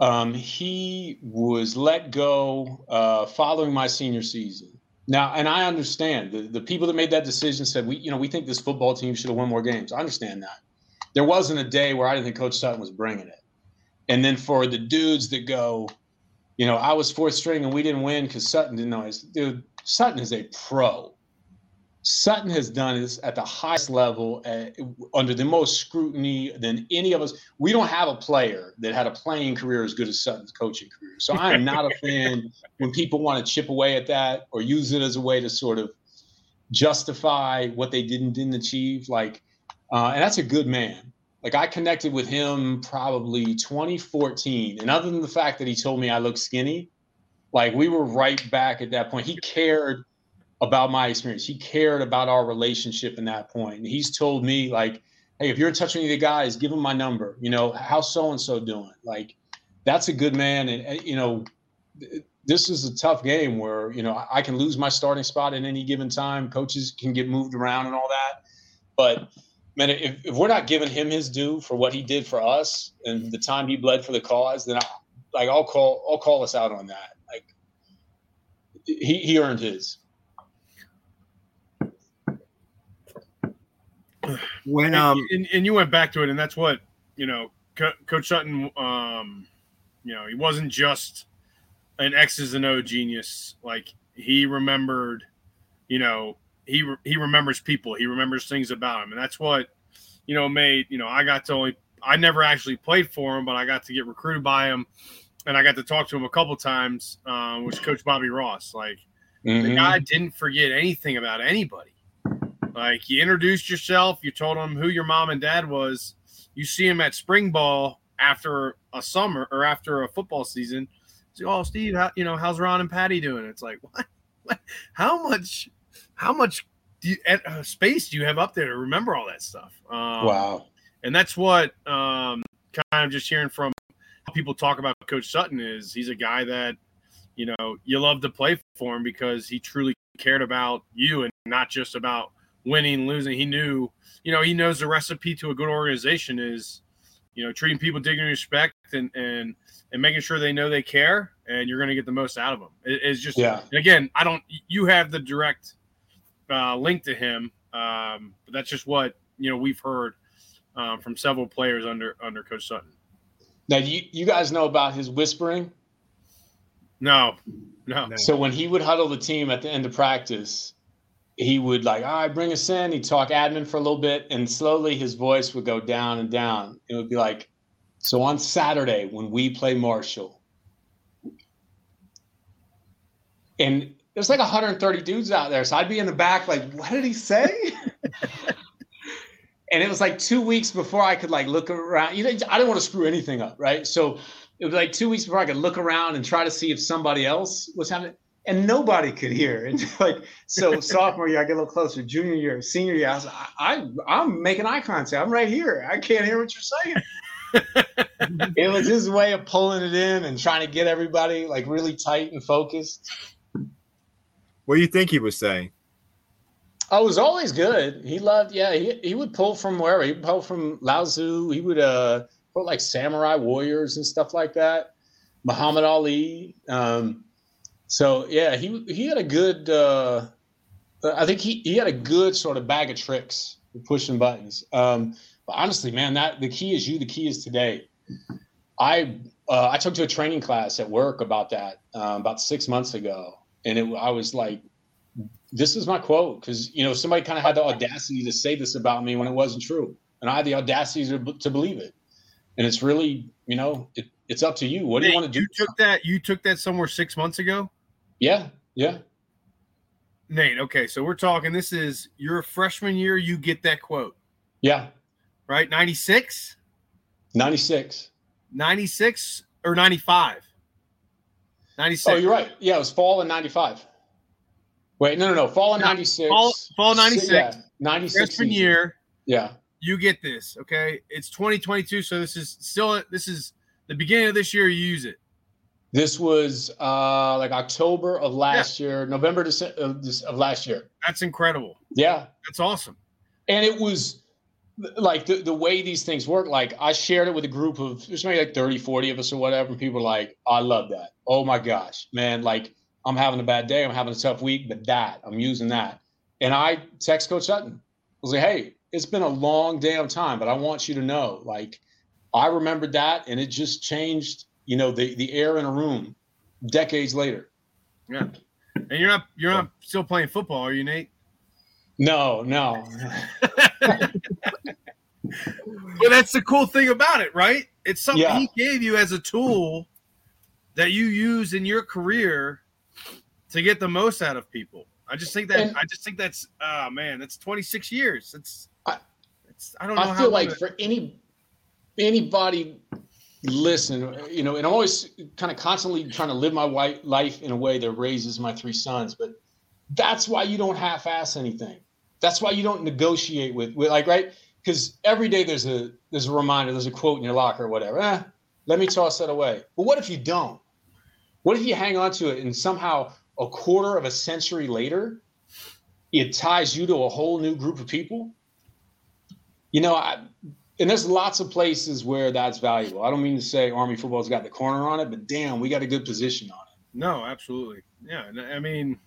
um, he was let go uh, following my senior season. Now, and I understand the, the people that made that decision said we, you know, we think this football team should have won more games. I understand that. There wasn't a day where I didn't think Coach Sutton was bringing it. And then for the dudes that go, you know, I was fourth string and we didn't win because Sutton didn't know. His, dude, Sutton is a pro. Sutton has done this at the highest level, uh, under the most scrutiny than any of us. We don't have a player that had a playing career as good as Sutton's coaching career. So I am not a fan (laughs) when people want to chip away at that or use it as a way to sort of justify what they didn't didn't achieve. Like, uh, and that's a good man like I connected with him probably 2014. And other than the fact that he told me I look skinny, like we were right back at that point. He cared about my experience. He cared about our relationship in that point. And he's told me like, hey, if you're in touch with any of the guys, give him my number. You know, how's so and so doing? Like, that's a good man. And you know, this is a tough game where you know I can lose my starting spot at any given time. Coaches can get moved around and all that, but man, if, if we're not giving him his due for what he did for us and the time he bled for the cause, then I, like I'll call I'll call us out on that. Like he he earned his. When um and, and you went back to it, and that's what you know, Co- Coach Sutton. Um, you know, he wasn't just an X's and O genius. Like he remembered, you know, he he remembers people, he remembers things about him, and that's what, you know, made you know I got to only I never actually played for him, but I got to get recruited by him, and I got to talk to him a couple times, um, which Coach Bobby Ross. Like mm-hmm. the guy didn't forget anything about anybody. Like you introduced yourself, you told him who your mom and dad was. You see him at spring ball after a summer or after a football season. So, oh, Steve, how, you know how's Ron and Patty doing? It's like what? what? How much? How much you, uh, space do you have up there to remember all that stuff? Um, wow and that's what um, kind of just hearing from how people talk about Coach Sutton is he's a guy that you know you love to play for him because he truly cared about you and not just about winning, losing. He knew, you know, he knows the recipe to a good organization is, you know, treating people dignity, respect, and and and making sure they know they care, and you're going to get the most out of them. It, it's just, yeah. Again, I don't. You have the direct uh, link to him, um, but that's just what you know we've heard um, from several players under under Coach Sutton. Now, you you guys know about his whispering? No, no. So when he would huddle the team at the end of practice, he would like, all right, bring us in. He'd talk admin for a little bit, and slowly his voice would go down and down. It would be like, so on Saturday when we play Marshall, and there's like 130 dudes out there, so I'd be in the back like, what did he say? (laughs) and it was like two weeks before I could like look around. You know, I didn't want to screw anything up, right? So it was like two weeks before I could look around and try to see if somebody else was having, and nobody could hear. (laughs) And like so, sophomore year I get a little closer. Junior year, senior year, I was I, I am making eye contact. I'm right here. I can't hear what you're saying. (laughs) it was his way of pulling it in and trying to get everybody like really tight and focused. What do you think he was saying? Oh, it was always good. He loved, yeah. He, he would pull from wherever. He would pull from Lao. He would uh pull like samurai warriors and stuff like that. Muhammad Ali. Um, so yeah, he he had a good. Uh, I think he he had a good sort of bag of tricks pushing buttons. Um, but honestly, man, that the key is you. The key is today. I uh, I took to a training class at work about that um, about six months ago, and it I was like this is my quote because you know somebody kind of had the audacity to say this about me when it wasn't true, and I had the audacity to, to believe it. And it's really, you know, it, it's up to you. What do you want to do? You took that. You took that somewhere six months ago. Yeah, yeah. Nate, okay, so we're talking. This is your freshman year. You get that quote. Yeah. Right, ninety six. Ninety six. Ninety six or ninety five. Ninety six. Oh, you're right. Yeah, it was fall in ninety five. Wait, no, no, no. Fall in '96. Fall, fall '96. Yeah, '96 freshman year. Yeah. You get this, okay? It's 2022, so this is still this is the beginning of this year. You use it. This was uh like October of last yeah. year, November of, of last year. That's incredible. Yeah, that's awesome. And it was like the, the way these things work like i shared it with a group of there's maybe like 30 40 of us or whatever people were like i love that oh my gosh man like I'm having a bad day, I'm having a tough week, but that, I'm using that. And I text Coach Sutton. I was like, hey, it's been a long damn time, but I want you to know, like, I remembered that and it just changed, you know, the, the air in a room decades later. Yeah. And you're not you're not still playing football, are you, Nate? No, no. well, that's the cool thing about it, right? It's something yeah. he gave you as a tool that you use in your career to get the most out of people. I just think that and, I just think that's oh man, that's 26 years. It's I, it's, I don't know. I feel like for any anybody listen, you know, and I'm always kind of constantly trying to live my life in a way that raises my three sons, but that's why you don't half-ass anything. That's why you don't negotiate with, with like right because every day there's a there's a reminder, there's a quote in your locker or whatever. Eh, let me toss that away. But what if you don't? What if you hang on to it and somehow a quarter of a century later, it ties you to a whole new group of people. You know, I, and there's lots of places where that's valuable. I don't mean to say Army football's got the corner on it, but damn, we got a good position on it. No, absolutely. Yeah, I mean,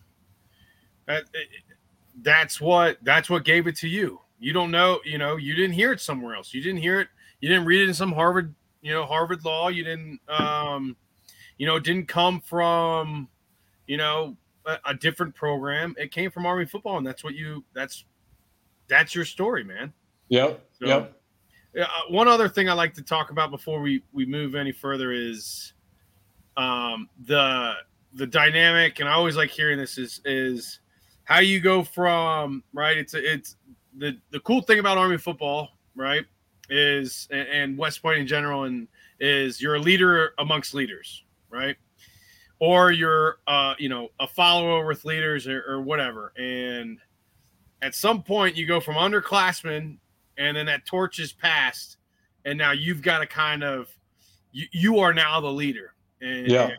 that's what that's what gave it to you. You don't know, you know, you didn't hear it somewhere else. You didn't hear it. You didn't read it in some Harvard, you know, Harvard law. You didn't, um, you know, it didn't come from you know, a, a different program. It came from Army football, and that's what you that's that's your story, man. Yep. So, yep. Uh, one other thing I like to talk about before we we move any further is um, the the dynamic, and I always like hearing this is is how you go from right. It's a, it's the the cool thing about Army football, right, is and West Point in general, and is you're a leader amongst leaders, right? Or you're, uh, you know, a follower with leaders or, or whatever. And at some point, you go from underclassmen, and then that torch is passed, and now you've got to kind of, you, you are now the leader. And, yeah. And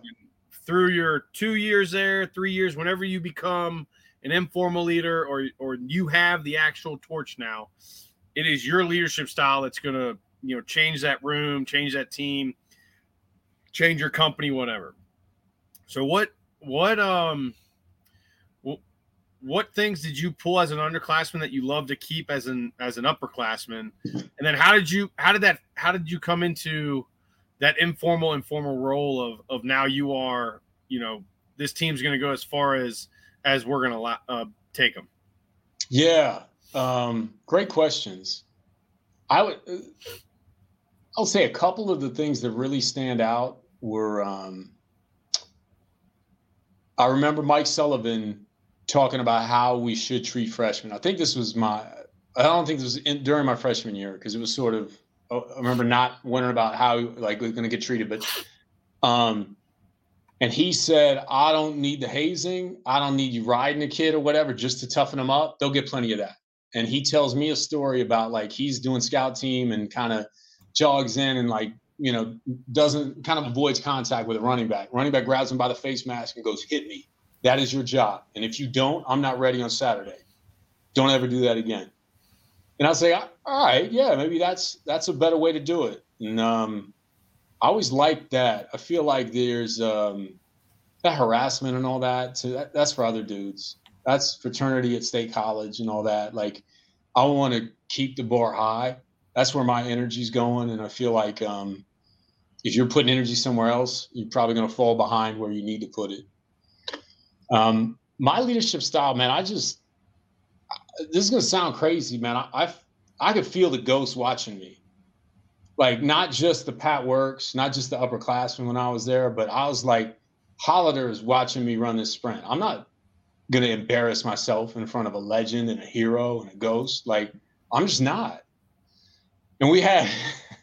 through your two years there, three years, whenever you become an informal leader or or you have the actual torch now, it is your leadership style that's going to you know change that room, change that team, change your company, whatever. So what what um what, things did you pull as an underclassman that you love to keep as an as an upperclassman? And then how did you how did that how did you come into that informal informal role of of now you are you know this team's going to go as far as as we're going to uh, take them? Yeah, um, great questions. I would I'll say a couple of the things that really stand out were um, I remember Mike Sullivan talking about how we should treat freshmen. I think this was my I don't think this was in, during my freshman year because it was sort of oh, I remember not wondering about how like we are going to get treated, but um, and he said, I don't need the hazing. I don't need you riding a kid or whatever just to toughen them up. They'll get plenty of that. And he tells me a story about like he's doing scout team and kind of jogs in and like you know doesn't kind of avoids contact with a running back. Running back grabs him by the face mask and goes, "Hit me." That is your job. And if you don't, I'm not ready on Saturday. Don't ever do that again. And I say, all right, yeah, maybe that's that's a better way to do it. And um, I always like that. I feel like there's um, that harassment and all that. So that, that's for other dudes. That's fraternity at State College and all that. Like, I want to keep the bar high that's where my energy's going. And I feel like um, if you're putting energy somewhere else, you're probably going to fall behind where you need to put it. Um, my leadership style, man, I just, this is going to sound crazy, man. I, I, I could feel the ghost watching me. Like, not just the Pat Works, not just the upperclassmen when I was there, but I was like, Hollander is watching me run this sprint. I'm not to embarrass myself in front of a legend and a hero and a ghost. Like, I'm just not and we had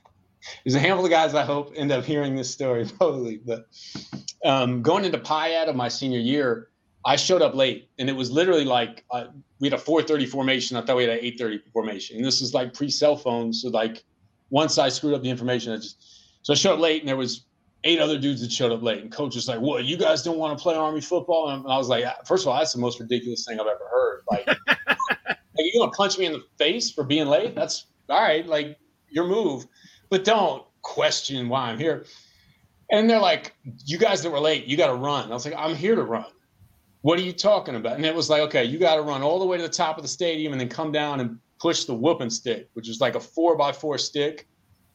(laughs) there's a handful of guys I hope end up hearing this story (laughs) probably, but um, going into PIAD of my senior year, I showed up late, and it was literally like uh, we had a 4:30 formation. I thought we had an 8:30 formation, and this is like pre-cell phone. So like once I screwed up the information, I just so I showed up late, and there was eight other dudes that showed up late, and coach was like, "What? You guys don't want to play Army football?" And I was like, first of all, that's the most ridiculous thing I've ever heard. Like, (laughs) like you gonna punch me in the face for being late? That's all right. Like your move, but don't question why I'm here. And they're like, you guys that were late, you got to run. I was like, I'm here to run. What are you talking about? And it was like, okay, you got to run all the way to the top of the stadium and then come down and push the whooping stick, which is like a four by four stick.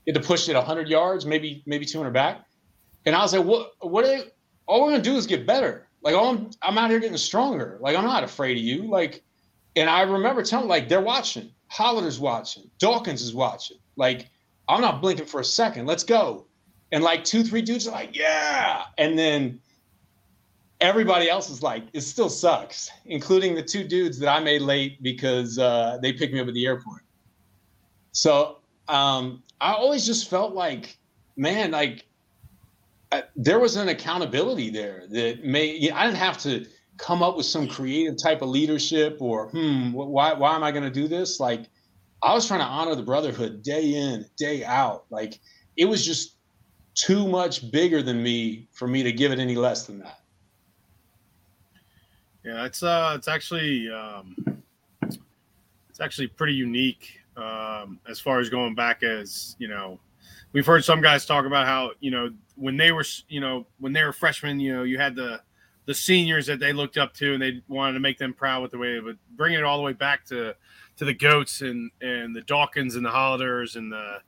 You had to push it 100 yards, maybe maybe 200 back. And I was like, what? What? Are they, all we're gonna do is get better. Like, all I'm I'm out here getting stronger. Like, I'm not afraid of you. Like, and I remember telling like they're watching. Hollander's watching. Dawkins is watching. Like, I'm not blinking for a second. Let's go. And like two, three dudes are like, yeah. And then everybody else is like, it still sucks, including the two dudes that I made late because uh, they picked me up at the airport. So um, I always just felt like, man, like I, there was an accountability there that may, you know, I didn't have to come up with some creative type of leadership or, hmm, why, why am I going to do this? Like, I was trying to honor the brotherhood day in, day out. Like it was just too much bigger than me for me to give it any less than that. Yeah, it's uh, it's actually um, it's actually pretty unique um, as far as going back as you know. We've heard some guys talk about how you know when they were you know when they were freshmen, you know, you had the the seniors that they looked up to and they wanted to make them proud with the way, but bringing it all the way back to to the goats and and the Dawkins and the Hollanders and the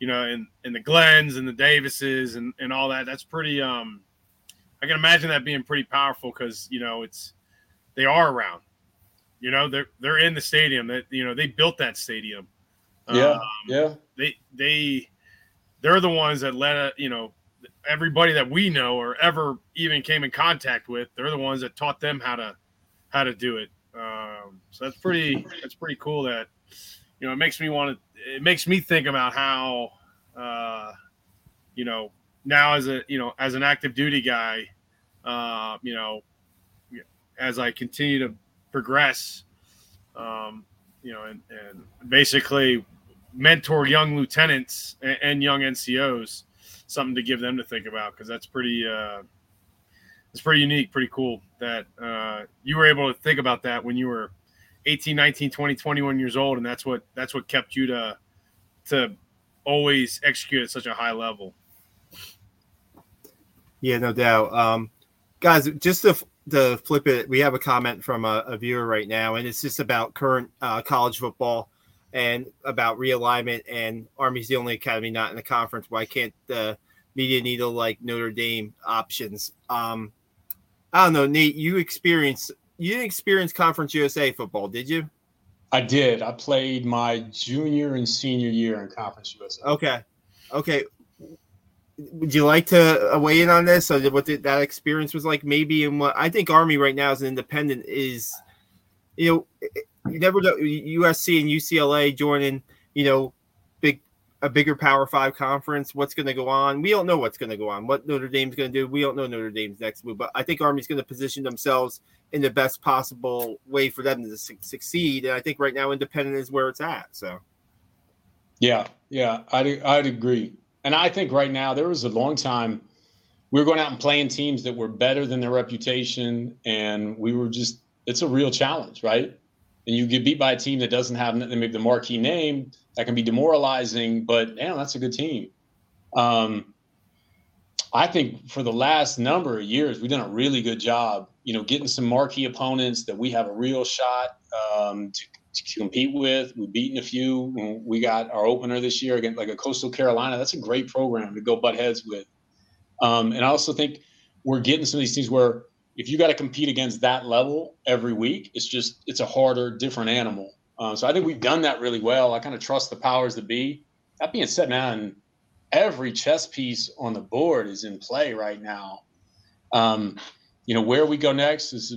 you know and and the Glens and the Davises and and all that. That's pretty um I can imagine that being pretty powerful because you know it's they are around. You know they're they're in the stadium. That you know they built that stadium. Yeah, Um, yeah, they they they're the ones that let uh, you know everybody that we know or ever even came in contact with. They're the ones that taught them how to how to do it. Um, so that's pretty that's pretty cool. That you know it makes me want to it makes me think about how uh, you know now as a you know as an active duty guy, uh, you know as I continue to progress, um, you know, and, and basically mentor young lieutenants and, and young NCOs, something to give them to think about because that's pretty, uh, it's pretty unique, pretty cool that uh, you were able to think about that when you were 18, 19, 20, 21 years old, and that's what that's what kept you to to always execute at such a high level. Yeah, no doubt. Um, guys, just to, to flip it, we have a comment from a, a viewer right now, and it's just about current uh, college football and about realignment. And Army's the only academy not in the conference. Why can't the media needle like Notre Dame options? Um, I don't know, Nate. You experienced you didn't experience Conference USA football, did you? I did. I played my junior and senior year in Conference USA. Okay, okay. Would you like to uh, weigh in on this? Or what that experience was like? Maybe in what I think Army right now as an independent is, you know, you never know USC and UCLA joining, you know, big a bigger Power Five conference. What's going to go on? We don't know what's going to go on. What Notre Dame's going to do? We don't know Notre Dame's next move. But I think Army's going to position themselves in the best possible way for them to su- succeed. And I think right now independent is where it's at. So. Yeah, yeah, I'd, I'd agree. And I think right now there was a long time we were going out and playing teams that were better than their reputation, and we were just it's a real challenge, right? And you get beat by a team that doesn't have maybe the marquee name that can be demoralizing, but damn, that's a good team. Um, I think for the last number of years, we've done a really good job, you know, getting some marquee opponents that we have a real shot um, to, to compete with. We've beaten a few. We got our opener this year against like a Coastal Carolina. That's a great program to go butt heads with. Um, and I also think we're getting some of these things where if you got to compete against that level every week, it's just it's a harder, different animal. Um, so I think we've done that really well. I kind of trust the powers that be. That being said, man, every chess piece on the board is in play right now. Um, you know where we go next is.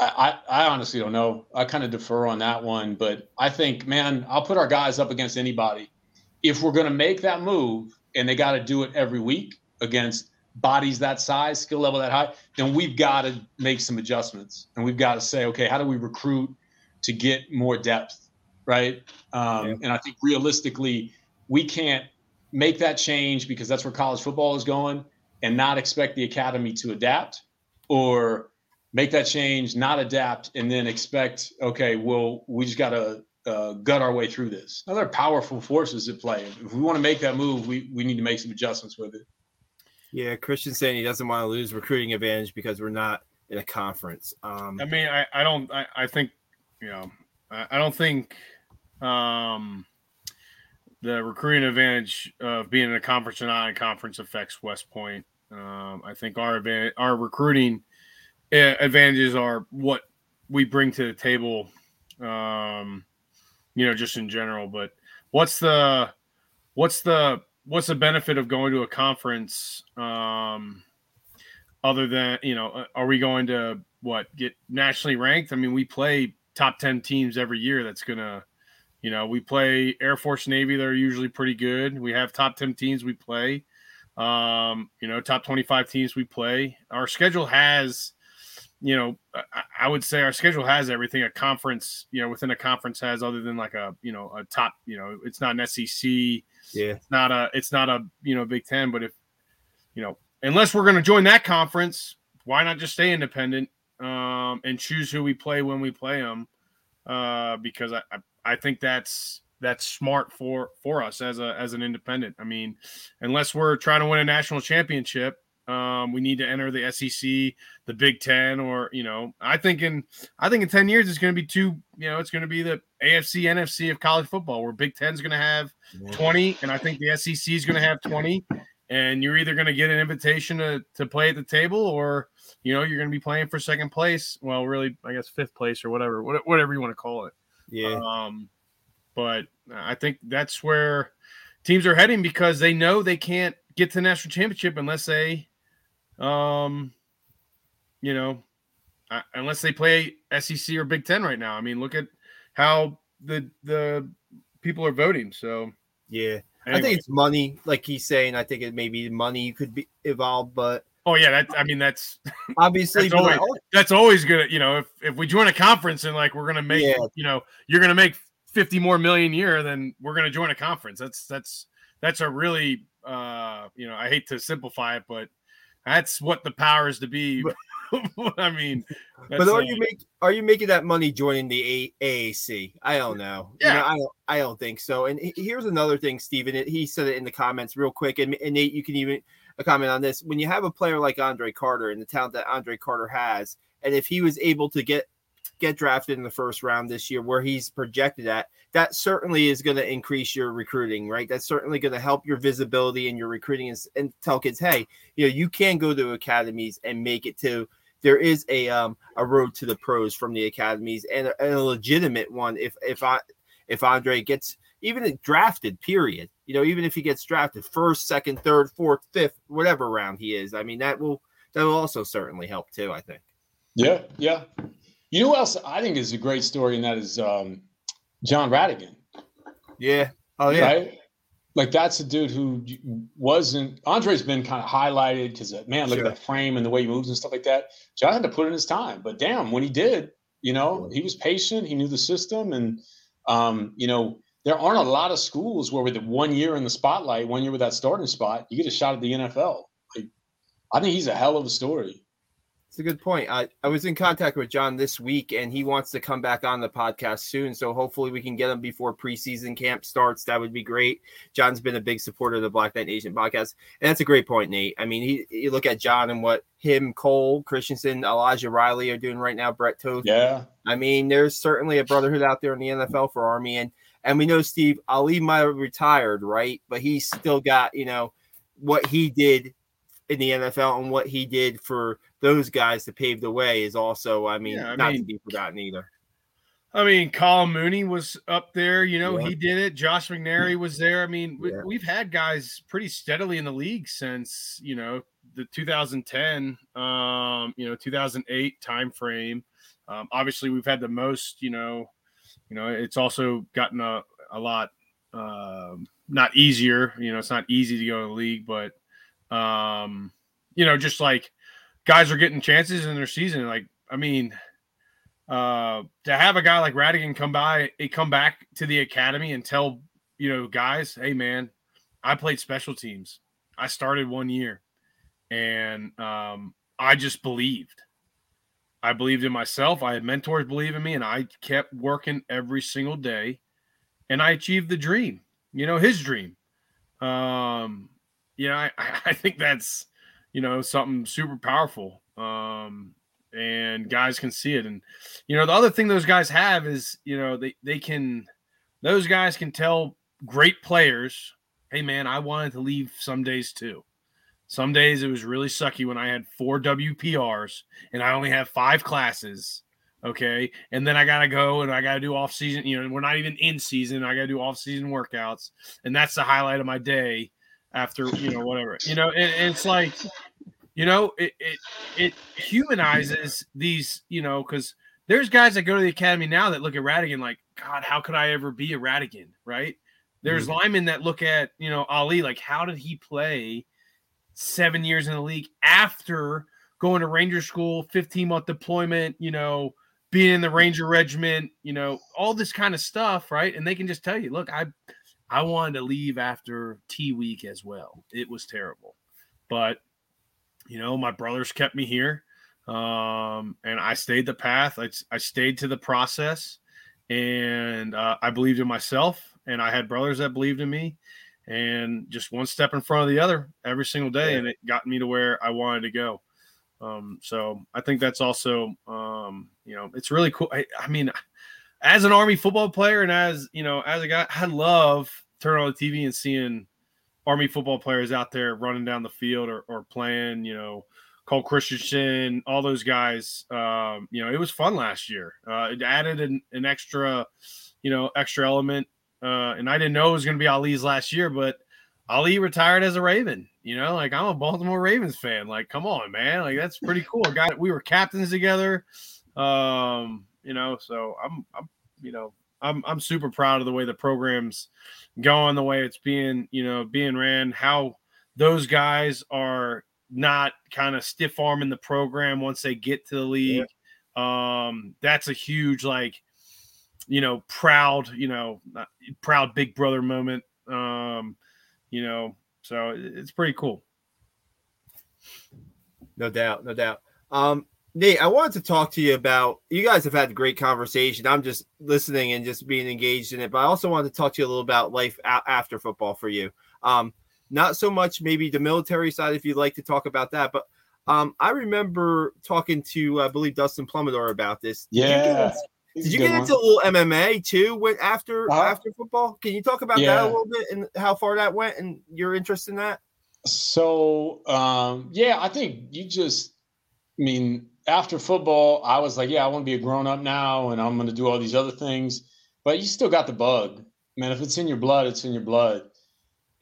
I, I, honestly don't know. I kind of defer on that one, but I think, man, I'll put our guys up against anybody. If we're going to make that move, and they got to do it every week against bodies that size, skill level that high, then we've got to make some adjustments, and we've got to say, okay, how do we recruit to get more depth, right? Um, yeah. And I think realistically, we can't make that change because that's where college football is going, and not expect the academy to adapt, or make that change, not adapt, and then expect, okay, well, we just got to uh, gut our way through this. Now, there are powerful forces at play. If we want to make that move, we, we need to make some adjustments with it. Yeah, Christian saying he doesn't want to lose recruiting advantage because we're not in a conference. Um, I mean, I, I don't, I, I think, you know, I, I don't think um, the recruiting advantage of being in a conference or not in a conference affects West Point. Um, I think our advantage, our recruiting advantages are what we bring to the table. Um, you know, just in general. But what's the what's the what's the benefit of going to a conference um, other than you know, are we going to what get nationally ranked? I mean, we play top ten teams every year. That's gonna you know, we play Air Force Navy. They're usually pretty good. We have top 10 teams we play. Um, you know, top 25 teams we play. Our schedule has, you know, I would say our schedule has everything a conference, you know, within a conference has other than like a, you know, a top, you know, it's not an SEC. Yeah. It's not a, it's not a, you know, Big Ten, but if, you know, unless we're going to join that conference, why not just stay independent um, and choose who we play when we play them? Uh, because I, I, I think that's that's smart for for us as a as an independent. I mean, unless we're trying to win a national championship, um, we need to enter the SEC, the Big Ten, or you know, I think in I think in ten years it's going to be two. You know, it's going to be the AFC, NFC of college football, where Big Ten's going to have twenty, and I think the SEC is going to have twenty, and you're either going to get an invitation to to play at the table, or you know you're going to be playing for second place. Well, really, I guess fifth place or whatever, whatever you want to call it. Yeah. Um, but I think that's where teams are heading because they know they can't get to the national championship unless they, um, you know, uh, unless they play SEC or Big Ten right now. I mean, look at how the the people are voting. So yeah, anyway. I think it's money, like he's saying. I think it maybe money could be involved, but oh yeah, that I mean that's (laughs) obviously that's always, that's always gonna you know if if we join a conference and like we're gonna make yeah. you know you're gonna make fifty more million a year, then we're gonna join a conference. That's that's that's a really uh you know I hate to simplify it, but that's what the powers to be. (laughs) I mean, (laughs) but are uh, you make are you making that money joining the A- AAC? I don't know. Yeah, you know, I don't. I don't think so. And here's another thing, Stephen. He said it in the comments real quick, and, and Nate, you can even a comment on this. When you have a player like Andre Carter and the talent that Andre Carter has, and if he was able to get get drafted in the first round this year, where he's projected at, that certainly is going to increase your recruiting, right? That's certainly going to help your visibility and your recruiting and, and, tell kids, hey, you know, you can go to academies and make it to there is a um a road to the pros from the academies and a, and a legitimate one if if I if Andre gets even drafted, period. You know, even if he gets drafted first, second, third, fourth, fifth, whatever round he is, I mean that will that will also certainly help too. I think. Yeah, yeah. You know who else I think is a great story, and that is um, Jon Rhattigan. Yeah. Oh yeah. Right? like that's a dude who wasn't Andre's been kind of highlighted because uh, man, look sure. at that frame and the way he moves and stuff like that. John had to put in his time, but damn, when he did, you know, he was patient. He knew the system, and um, you know, there aren't a lot of schools where with the one year in the spotlight, one year with that starting spot, you get a shot at the NFL. Like, I think he's a hell of a story. It's a good point. I, I was in contact with John this week and he wants to come back on the podcast soon. So hopefully we can get him before preseason camp starts. That would be great. John's been a big supporter of the Black Knight Nation podcast. And that's a great point, Nate. I mean, he you look at John and what him, Cole, Christiansen, Elijah Riley are doing right now, Brett Toth. Yeah. I mean, there's certainly a brotherhood out there in the NFL for Army. And and we know Steve Ali might have retired, right? But he's still got, you know, what he did in the NFL and what he did for those guys to pave the way is also, I mean, yeah, I not mean, to be forgotten either. I mean, Colin Mooney was up there. You know, yeah. he did it. Josh McNary was there. I mean, yeah. we, have had guys pretty steadily in the league since you know the 2010, um, you know, 2008 time frame. Um, obviously, we've had the most. You know, you know, it's also gotten a a lot um, not easier. You know, it's not easy to go to the league, but um, you know, just like guys are getting chances in their season. Like, I mean, uh, to have a guy like Rhattigan come by, come back to the academy and tell you know guys, hey man, I played special teams. I started one year, and um, I just believed. I believed in myself. I had mentors believe in me, and I kept working every single day, and I achieved the dream. You know, his dream. Um, you know, I, (laughs) I think that's you know something super powerful. Um, and guys can see it. And you know, the other thing those guys have is you know they they can those guys can tell great players, hey man, I wanted to leave some days too. Some days it was really sucky when I had four WPRs and I only have five classes. Okay. And then I got to go and I got to do off season. You know, we're not even in season. I got to do off season workouts. And that's the highlight of my day after you know whatever. You know and it's like you know it, it it humanizes these you know because there's guys that go to the academy now that look at Rhattigan like God how could I ever be a Rhattigan? Right? There's mm-hmm. linemen that look at you know Ali like how did he play seven years in the league after going to Ranger school 15 month deployment you know being in the Ranger regiment you know all this kind of stuff right? And they can just tell you look I I wanted to leave after T week as well. It was terrible, but you know, my brothers kept me here, um, and I stayed the path. I, I stayed to the process, and uh, I believed in myself, and I had brothers that believed in me, and just one step in front of the other every single day, and it got me to where I wanted to go. Um, so I think that's also, um, you know, it's really cool. I, I mean, as an Army football player and as you know, as a guy, I love turning on the TV and seeing Army football players out there running down the field or, or playing, you know, Cole Christiansen, all those guys. Um, you know, it was fun last year. Uh, it added an, an extra, you know, extra element. Uh, and I didn't know it was going to be Ali's last year, but Ali retired as a Raven. You know, like I'm a Baltimore Ravens fan. Like, come on, man. Like that's pretty cool. Got we were captains together. Um, you know, so I'm, I'm, you know, I'm, I'm super proud of the way the program's going, the way it's being, you know, being ran. How those guys are not kind of stiff arming the program once they get to the league. Yeah. Um, that's a huge like, you know, proud, you know, proud big brother moment. Um, you know, so it's pretty cool. No doubt, no doubt. Um, Nate, I wanted to talk to you about you guys have had a great conversation. I'm just listening and just being engaged in it, but I also wanted to talk to you a little about life a- after football for you. Um, not so much maybe the military side, if you'd like to talk about that, but um, I remember talking to I believe Dustin Plumidor about this. Yeah. Did you get into a little MMA too when after uh-huh. after football? Can you talk about yeah. that a little bit and how far that went and your interest in that? So um, yeah, I think you just I mean after football, I was like, yeah, I want to be a grown up now and I'm going to do all these other things. But you still got the bug, man. If it's in your blood, it's in your blood.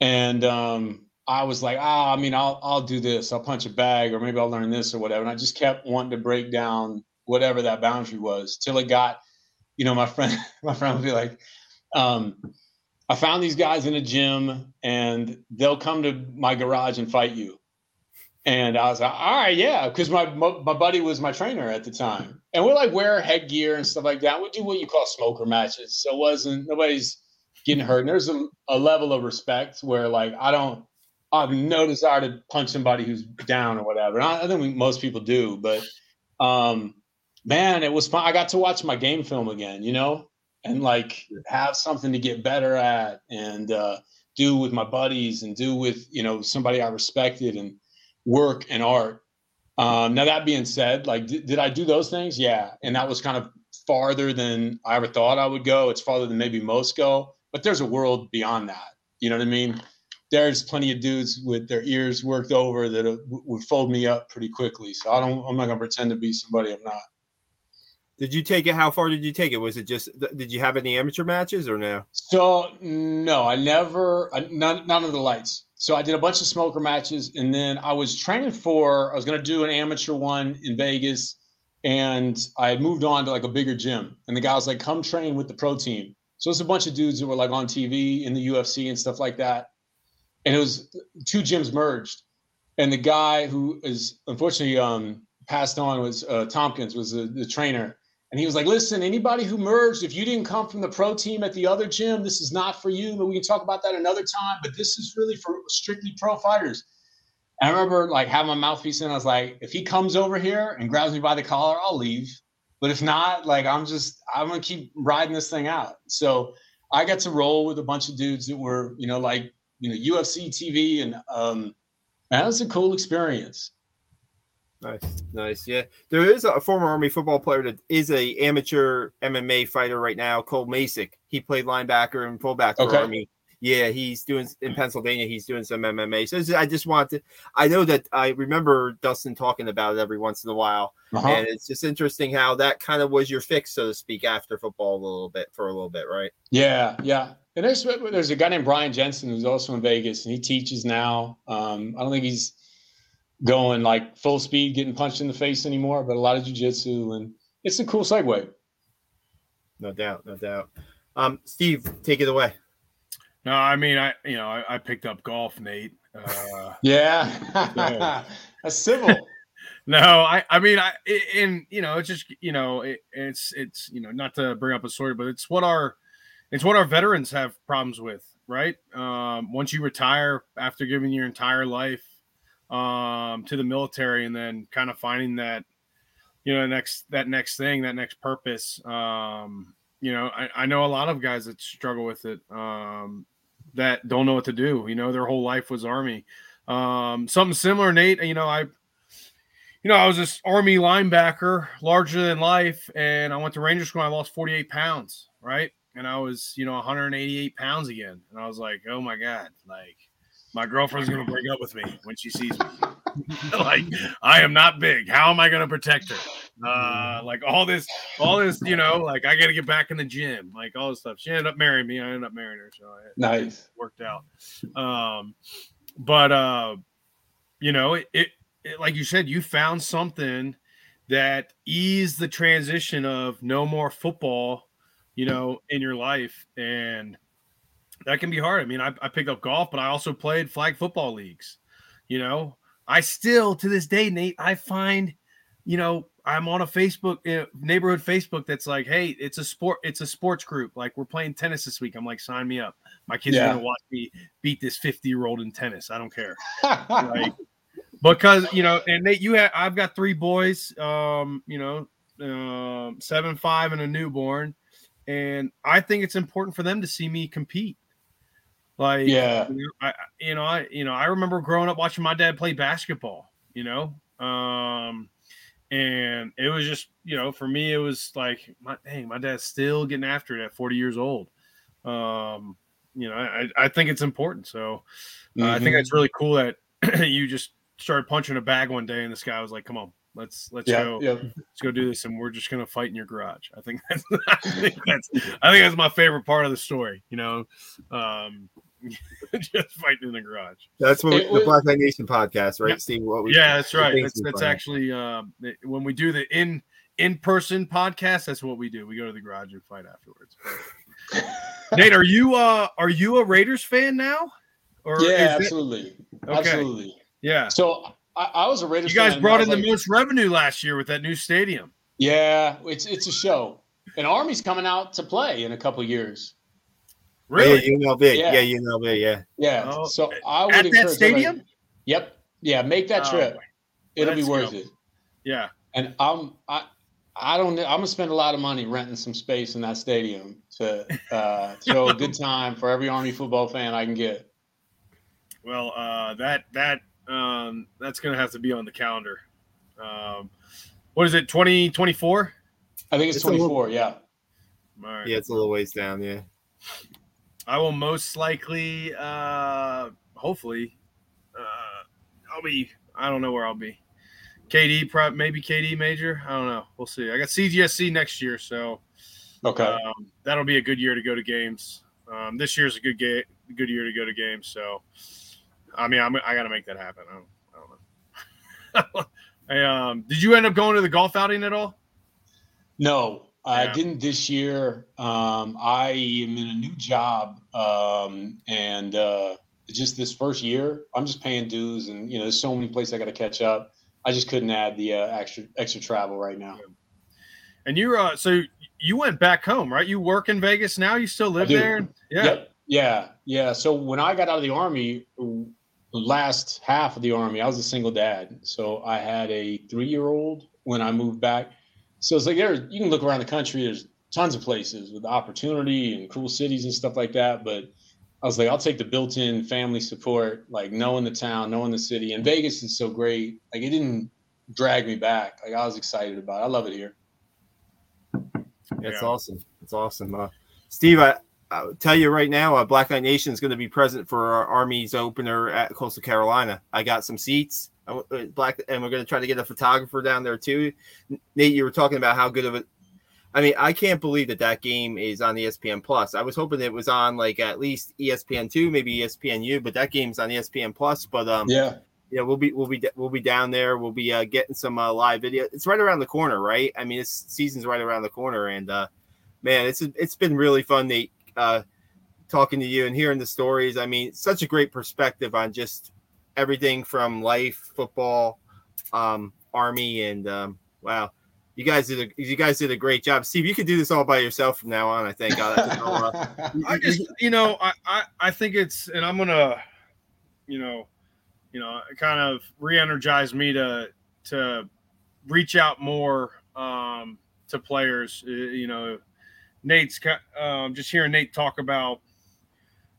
And um, I was like, ah, I mean, I'll I'll do this. I'll punch a bag, or maybe I'll learn this or whatever. And I just kept wanting to break down whatever that boundary was till it got, you know, my friend, (laughs) my friend would be like, um, I found these guys in a gym and they'll come to my garage and fight you. And I was like, all right, yeah, because my, my buddy was my trainer at the time, and we like wear headgear and stuff like that. We do what you call smoker matches, so it wasn't nobody's getting hurt. And there's a, a level of respect where like I don't, I have no desire to punch somebody who's down or whatever. And I, I think we, most people do, but um, man, it was fun. I got to watch my game film again, you know, and like have something to get better at and uh, do with my buddies and do with you know somebody I respected and work and art. Um, now that being said, like, d- did I do those things? Yeah, and that was kind of farther than I ever thought I would go. It's farther than maybe most go, but there's a world beyond that. You know what I mean? There's plenty of dudes with their ears worked over that would fold me up pretty quickly. So I don't. I'm not gonna pretend to be somebody I'm not. Did you take it? How far did you take it? Was it just? Did you have any amateur matches or no? So no, I never. None, none of the lights. So I did a bunch of smoker matches, and then I was training for. I was going to do an amateur one in Vegas, and I had moved on to like a bigger gym. And the guy was like, "Come train with the pro team." So it's a bunch of dudes that were like on TV in the UFC and stuff like that. And it was two gyms merged, and the guy who is unfortunately um, passed on was uh, Tompkins was the, the trainer and he was like, listen, anybody who merged, if you didn't come from the pro team at the other gym, this is not for you. But we can talk about that another time. But this is really for strictly pro fighters. And I remember like having my mouthpiece in. I was like, if he comes over here and grabs me by the collar, I'll leave. But if not, like I'm just I'm gonna keep riding this thing out. So I got to roll with a bunch of dudes that were, you know, like you know, UFC TV, and um, that was a cool experience. Nice, nice. Yeah, there is a former Army football player that is a amateur MMA fighter right now, Cole Masick. He played linebacker and fullback for okay. Army. Yeah, he's doing in Pennsylvania. He's doing some MMA. So I just want to. I know that I remember Dustin talking about it every once in a while, uh-huh. and it's just interesting how that kind of was your fix, so to speak, after football a little bit for a little bit, right? Yeah, yeah. And there's there's a guy named Brian Jensen who's also in Vegas, and he teaches now. Um, I don't think he's going like full speed, getting punched in the face anymore, but a lot of jujitsu, and it's a cool segue. No doubt, no doubt. Um, Steve, take it away. No, I mean, I you know, I, I picked up golf, Nate. Uh, yeah, (laughs) a civil. (laughs) no, I I mean, I and you know, it's just you know, it, it's it's you know, not to bring up a story, but it's what our it's what our veterans have problems with, right? Um, once you retire after giving your entire life um, to the military and then kind of finding that you know next that next thing that next purpose. Um, you know I, I, know a lot of guys that struggle with it um, that don't know what to do. You know their whole life was army. Um, something similar nate you know i you know i was this army linebacker larger than life and i went to ranger school i lost 48 pounds right? And i was you know 188 pounds again. And i was like oh my god like my girlfriend's gonna break up with me when she sees me. (laughs) like I am not big. How am I gonna protect her? Uh, like all this, all this, you know, like I got to get back in the gym, like all this stuff. She ended up marrying me. I ended up marrying her, so it, nice it worked out. Um, but uh, you know, it, it, it like you said, you found something that eased the transition of no more football, you know, in your life, and that can be hard. I mean, I, I picked up golf, but I also played flag football leagues. You know, I still to this day, Nate, I find, you know, I'm on a Facebook uh, neighborhood Facebook that's like, hey, it's a sport, it's a sports group. Like we're playing tennis this week. I'm like, sign me up. My kids yeah. are gonna watch me beat this 50 year old in tennis. I don't care. (laughs) like, because you know, and Nate, you have I've got three boys, um, you know, um, seven, five, and a newborn, and I think it's important for them to see me compete. Like, yeah, you know, I, you know, I, you know, I remember growing up watching my dad play basketball. You know, um, and it was just you know for me it was like my dang my dad's still getting after it at 40 years old um you know i i think it's important so uh, mm-hmm. i think that's really cool that (clears throat) you just started punching a bag one day and this guy was like come on let's let's yeah, go yeah. let's go do this and we're just gonna fight in your garage i think (laughs) that's i think that's i think that's my favorite part of the story you know um (laughs) just fighting in the garage. That's what we, the Black Knight Nation podcast, right, yeah. Steve? What we, yeah, that's right. That's, that's actually uh, when we do the in in person podcast. That's what we do. We go to the garage and fight afterwards. (laughs) Nate, are you uh are you a Raiders fan now? Or yeah, absolutely, it... okay. absolutely. Yeah. So I, I was a Raiders. You guys brought in like... the most revenue last year with that new stadium. Yeah, it's it's a show. And Army's coming out to play in a couple years. Really? Yeah, UNLV. Yeah, yeah UNLV. Yeah. Yeah. Oh, so I would at that stadium. yep. Yeah. Make that oh, trip. It'll be worth go. it. Yeah. And I'm I I don't I'm gonna spend a lot of money renting some space in that stadium to uh, (laughs) throw a good time for every Army football fan I can get. Well, uh, that that um, that's gonna have to be on the calendar. Um, what is it? Twenty twenty four. I think it's, it's twenty four. Yeah. Right. Yeah, it's a little ways down. Yeah. I will most likely, uh, hopefully, uh, I'll be. I don't know where I'll be. KD, prep, maybe KD major. I don't know. We'll see. I got CGSC next year, so okay, um, that'll be a good year to go to games. Um, this year's a good game, good year to go to games. So, I mean, I'm, I got to make that happen. I don't, I don't know. (laughs) I, um, did you end up going to the golf outing at all? No, I didn't this year. Um, I am in a new job, um, and uh, just this first year, I'm just paying dues, and you know, there's so many places I got to catch up. I just couldn't add the uh, extra extra travel right now. And you, uh, so you went back home, right? You work in Vegas now. You still live there? Yeah, yep. yeah, yeah. So when I got out of the army, last half of the army, I was a single dad. So I had a three year old when I moved back so it's like there you can look around the country. There's tons of places with opportunity and cool cities and stuff like that. But I was like, I'll take the built-in family support, like knowing the town, knowing the city. And Vegas is so great. Like it didn't drag me back. Like I was excited about. it. I love it here. That's yeah. awesome. That's awesome. Uh, Steve, I, I'll tell you right now, uh, Black Knight Nation is going to be present for our Army's opener at Coastal Carolina. I got some seats. Uh, black, and we're going to try to get a photographer down there too. Nate, you were talking about how good of a. I mean, I can't believe that that game is on ESPN Plus. I was hoping it was on like at least ESPN two, maybe ESPNU, but that game's on ESPN Plus. But um, yeah, yeah, we'll be we'll be we'll be down there. We'll be uh, getting some uh, live video. It's right around the corner, right? I mean, this season's right around the corner, and uh, man, it's it's been really fun, Nate, uh, talking to you and hearing the stories. I mean, such a great perspective on just everything from life, football, um, army, and um, wow, you guys did a you guys did a great job. Steve, you could do this all by yourself from now on. I think. (laughs) I just, you know, I, I I think it's, and I'm gonna, you know, you know, kind of re-energize me to to reach out more um, to players. Uh, you know, Nate's um, just hearing Nate talk about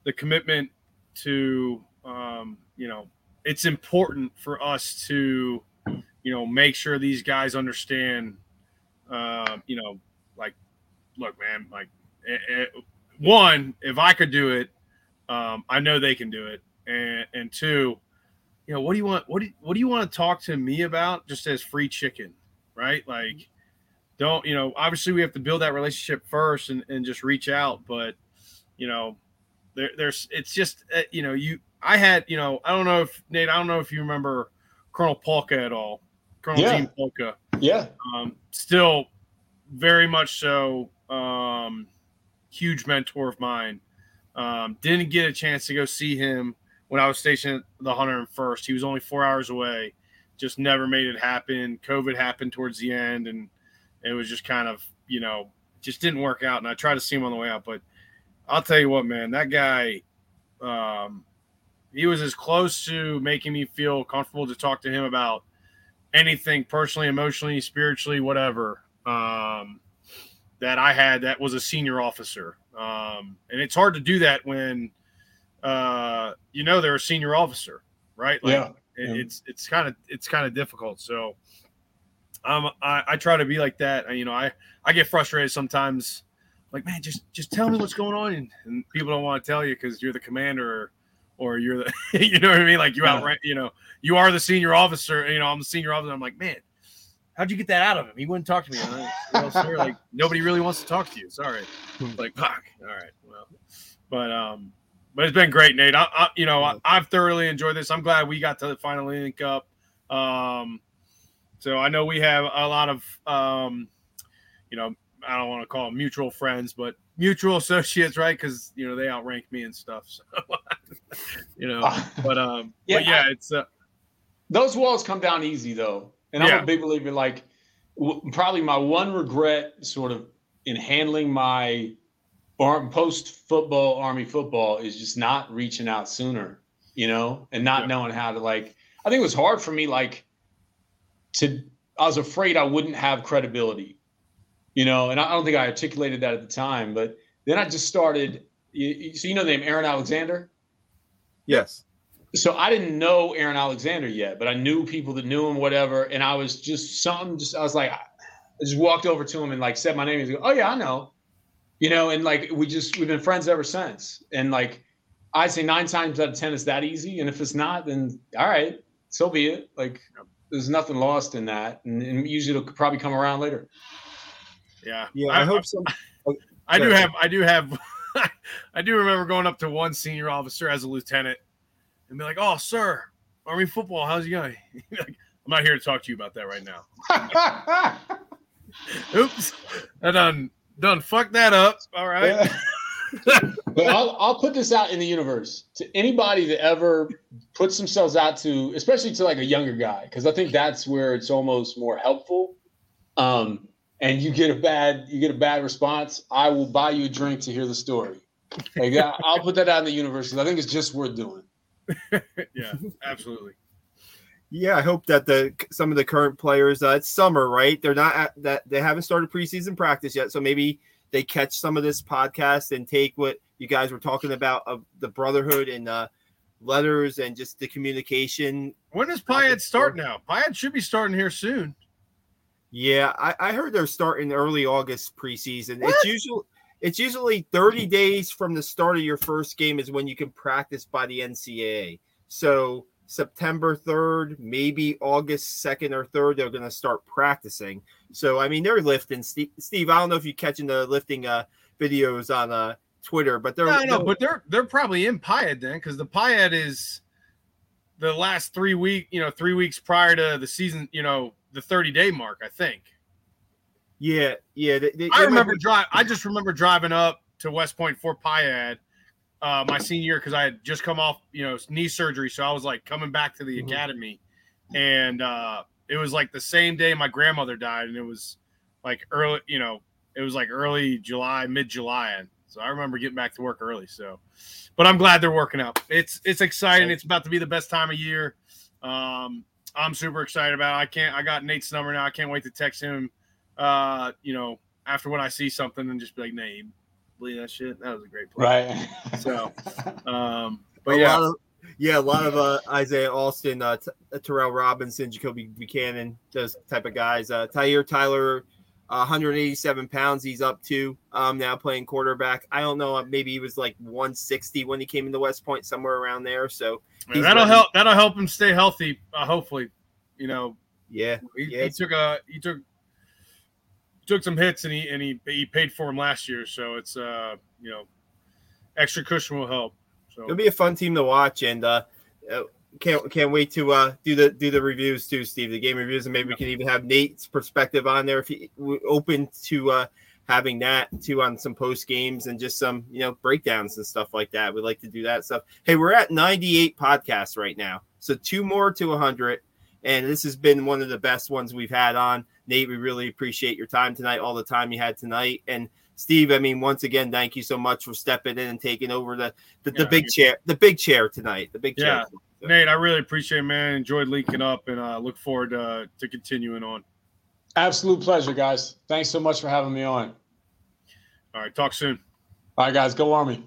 the commitment to um, you know it's important for us to, you know, make sure these guys understand, uh, you know, like, look, man, like, it, it, one, if I could do it, um, I know they can do it, and and two, you know, what do you want? What do you, what do you want to talk to me about? Just as free chicken, right? Like, don't you know? Obviously, we have to build that relationship first and and just reach out, but you know, there, there's it's just uh, you know you I had you know I don't know if Nate I don't know if you remember Colonel Palka at all. Colonel Yeah. Gene Palka Yeah. um, still very much so um, huge mentor of mine um, didn't get a chance to go see him when i was stationed at the 101st he was only four hours away just never made it happen covid happened towards the end and it was just kind of you know just didn't work out and i tried to see him on the way out but i'll tell you what man that guy um, he was as close to making me feel comfortable to talk to him about anything personally, emotionally, spiritually, whatever um, that I had that was a senior officer. Um, and it's hard to do that when uh, you know they're a senior officer, right? Like, Yeah. it- Yeah. It's it's kind of it's kind of difficult. So um, I, I try to be like that. You know, I I get frustrated sometimes. Like, man, just just tell me what's going on, and, and people don't want to tell you because you're the commander or, or you're the, (laughs) you know what I mean? Like you Yeah. outrank, you know, you are the senior officer. You know, I'm the senior officer. I'm like, man, how'd you get that out of him? He wouldn't talk to me. Like, well, sir, like nobody really wants to talk to you. Sorry. Like, fuck. All right. Well, but um, but it's been great, Nate. I, I you know, I, I've thoroughly enjoyed this. I'm glad we got to finally link up. Um, so I know we have a lot of um, you know, I don't want to call them mutual friends, but mutual (laughs) associates, right? Because you know they outrank me and stuff. So (laughs) you know, but um, Yeah, but yeah, it's uh, Those walls come down easy though, and I'm Yeah. a big believer. Like, w- probably my one regret, sort of, in handling my post football Army football, is just not reaching out sooner. You know, and not Yeah. knowing how to like. I think it was hard for me, like, to. I was afraid I wouldn't have credibility. You know, and I I don't think I articulated that at the time, but then I just started. you- So you know the name Aaron Alexander Yes. so I didn't know Aaron Alexander yet, but I knew people that knew him, whatever. And I was just something, just I was like, I just walked over to him and like said my name. He's like, oh yeah, I know, you know. And like we just we've been friends ever since. And like I say nine times out of ten, it's that easy. And if it's not, then all right, so be it. Like there's nothing lost in that, and, and usually it'll probably come around later. yeah, Yeah. I, hope so. I do have, I do have, (laughs) I do remember going up to one senior officer as a lieutenant and be like, "Oh, sir, Army football, how's it going?" (laughs) Like, I'm not here to talk to you about that right now. (laughs) Oops, I done done fucked that up. All right. but I'll, I'll put this out in the universe to anybody that ever puts themselves out to, especially to like a younger guy, because I think that's where it's almost more helpful. Um, and you get a bad you get a bad response. I will buy you a drink to hear the story. Like I- I'll put that out in the universe. I think it's just worth doing. (laughs) yeah, absolutely. Yeah, I hope that the some of the current players. Uh, it's summer, right? They're not at that. They haven't started preseason practice yet, so maybe they catch some of this podcast and take what you guys were talking about of the brotherhood and uh, letters and just the communication. When does Payet start now? Payet should be starting here soon. Yeah, I, I heard they're starting early August preseason. What? It's usually it's usually 30 days from the start of your first game is when you can practice by the NCAA. So September 3rd, maybe August 2nd or 3rd, they're going to start practicing. So I mean, they're lifting. Steve, Steve, I don't know if you're catching the lifting uh, videos on uh, Twitter, but they're No, no, but they're they're probably in Payet then because the Payet is the last three week, you know, three weeks prior to the season, you know, the 30 day mark, I think. yeah, yeah. They, they- I remember be- drive. I just remember driving up to West Point for Piad uh, my senior year because I had just come off, you know, knee surgery, so I was like coming back to the Mhm. academy, and uh, it was like the same day my grandmother died, and it was like early, you know, it was like early July, mid July, and so I remember getting back to work early. So, but I'm glad they're working out. It's it's exciting. It's about to be the best time of year. Um, I'm super excited about. It. I can't. I got Nate's number now. I can't wait to text him. Uh, you know, after when I see something and just be like, Nate, believe that shit? That was a great play. Right. So, (laughs) Um, but a yeah, lot of yeah, a lot of uh, Isaiah Alston, uh, T- Tyrell Robinson, Jacoby Buchanan, those type of guys. Uh, Tyhier Tyler, Uh, 187 pounds he's up to um, now playing quarterback. I don't know, maybe he was like 160 when he came into West Point, somewhere around there. So yeah, that'll help. That'll help him stay healthy. Uh, hopefully, you know. Yeah, he, yeah. he took a he took took some hits and he and he he paid for him last year. So it's uh you know extra cushion will help. So it'll be a fun team to watch and uh can't can't wait to uh, do the do the reviews too, Steve. The game reviews, and maybe we can even have Nate's perspective on there if he open to uh, having that too on some post games and just some you know breakdowns and stuff like that. We'd like to do that stuff. Hey, we're at 98 podcasts right now, so two more to 100, and this has been one of the best ones we've had on. Nate, we really appreciate your time tonight, all the time you had tonight, and Steve, I mean, once again, thank you so much for stepping in and taking over the the, yeah, the big chair, the big chair tonight, the big yeah. chair. Nate, I really appreciate it, man. Enjoyed linking up and uh, look forward to, to continuing on. Absolute pleasure, guys. Thanks so much for having me on. All right, talk soon. All right, guys, go Army.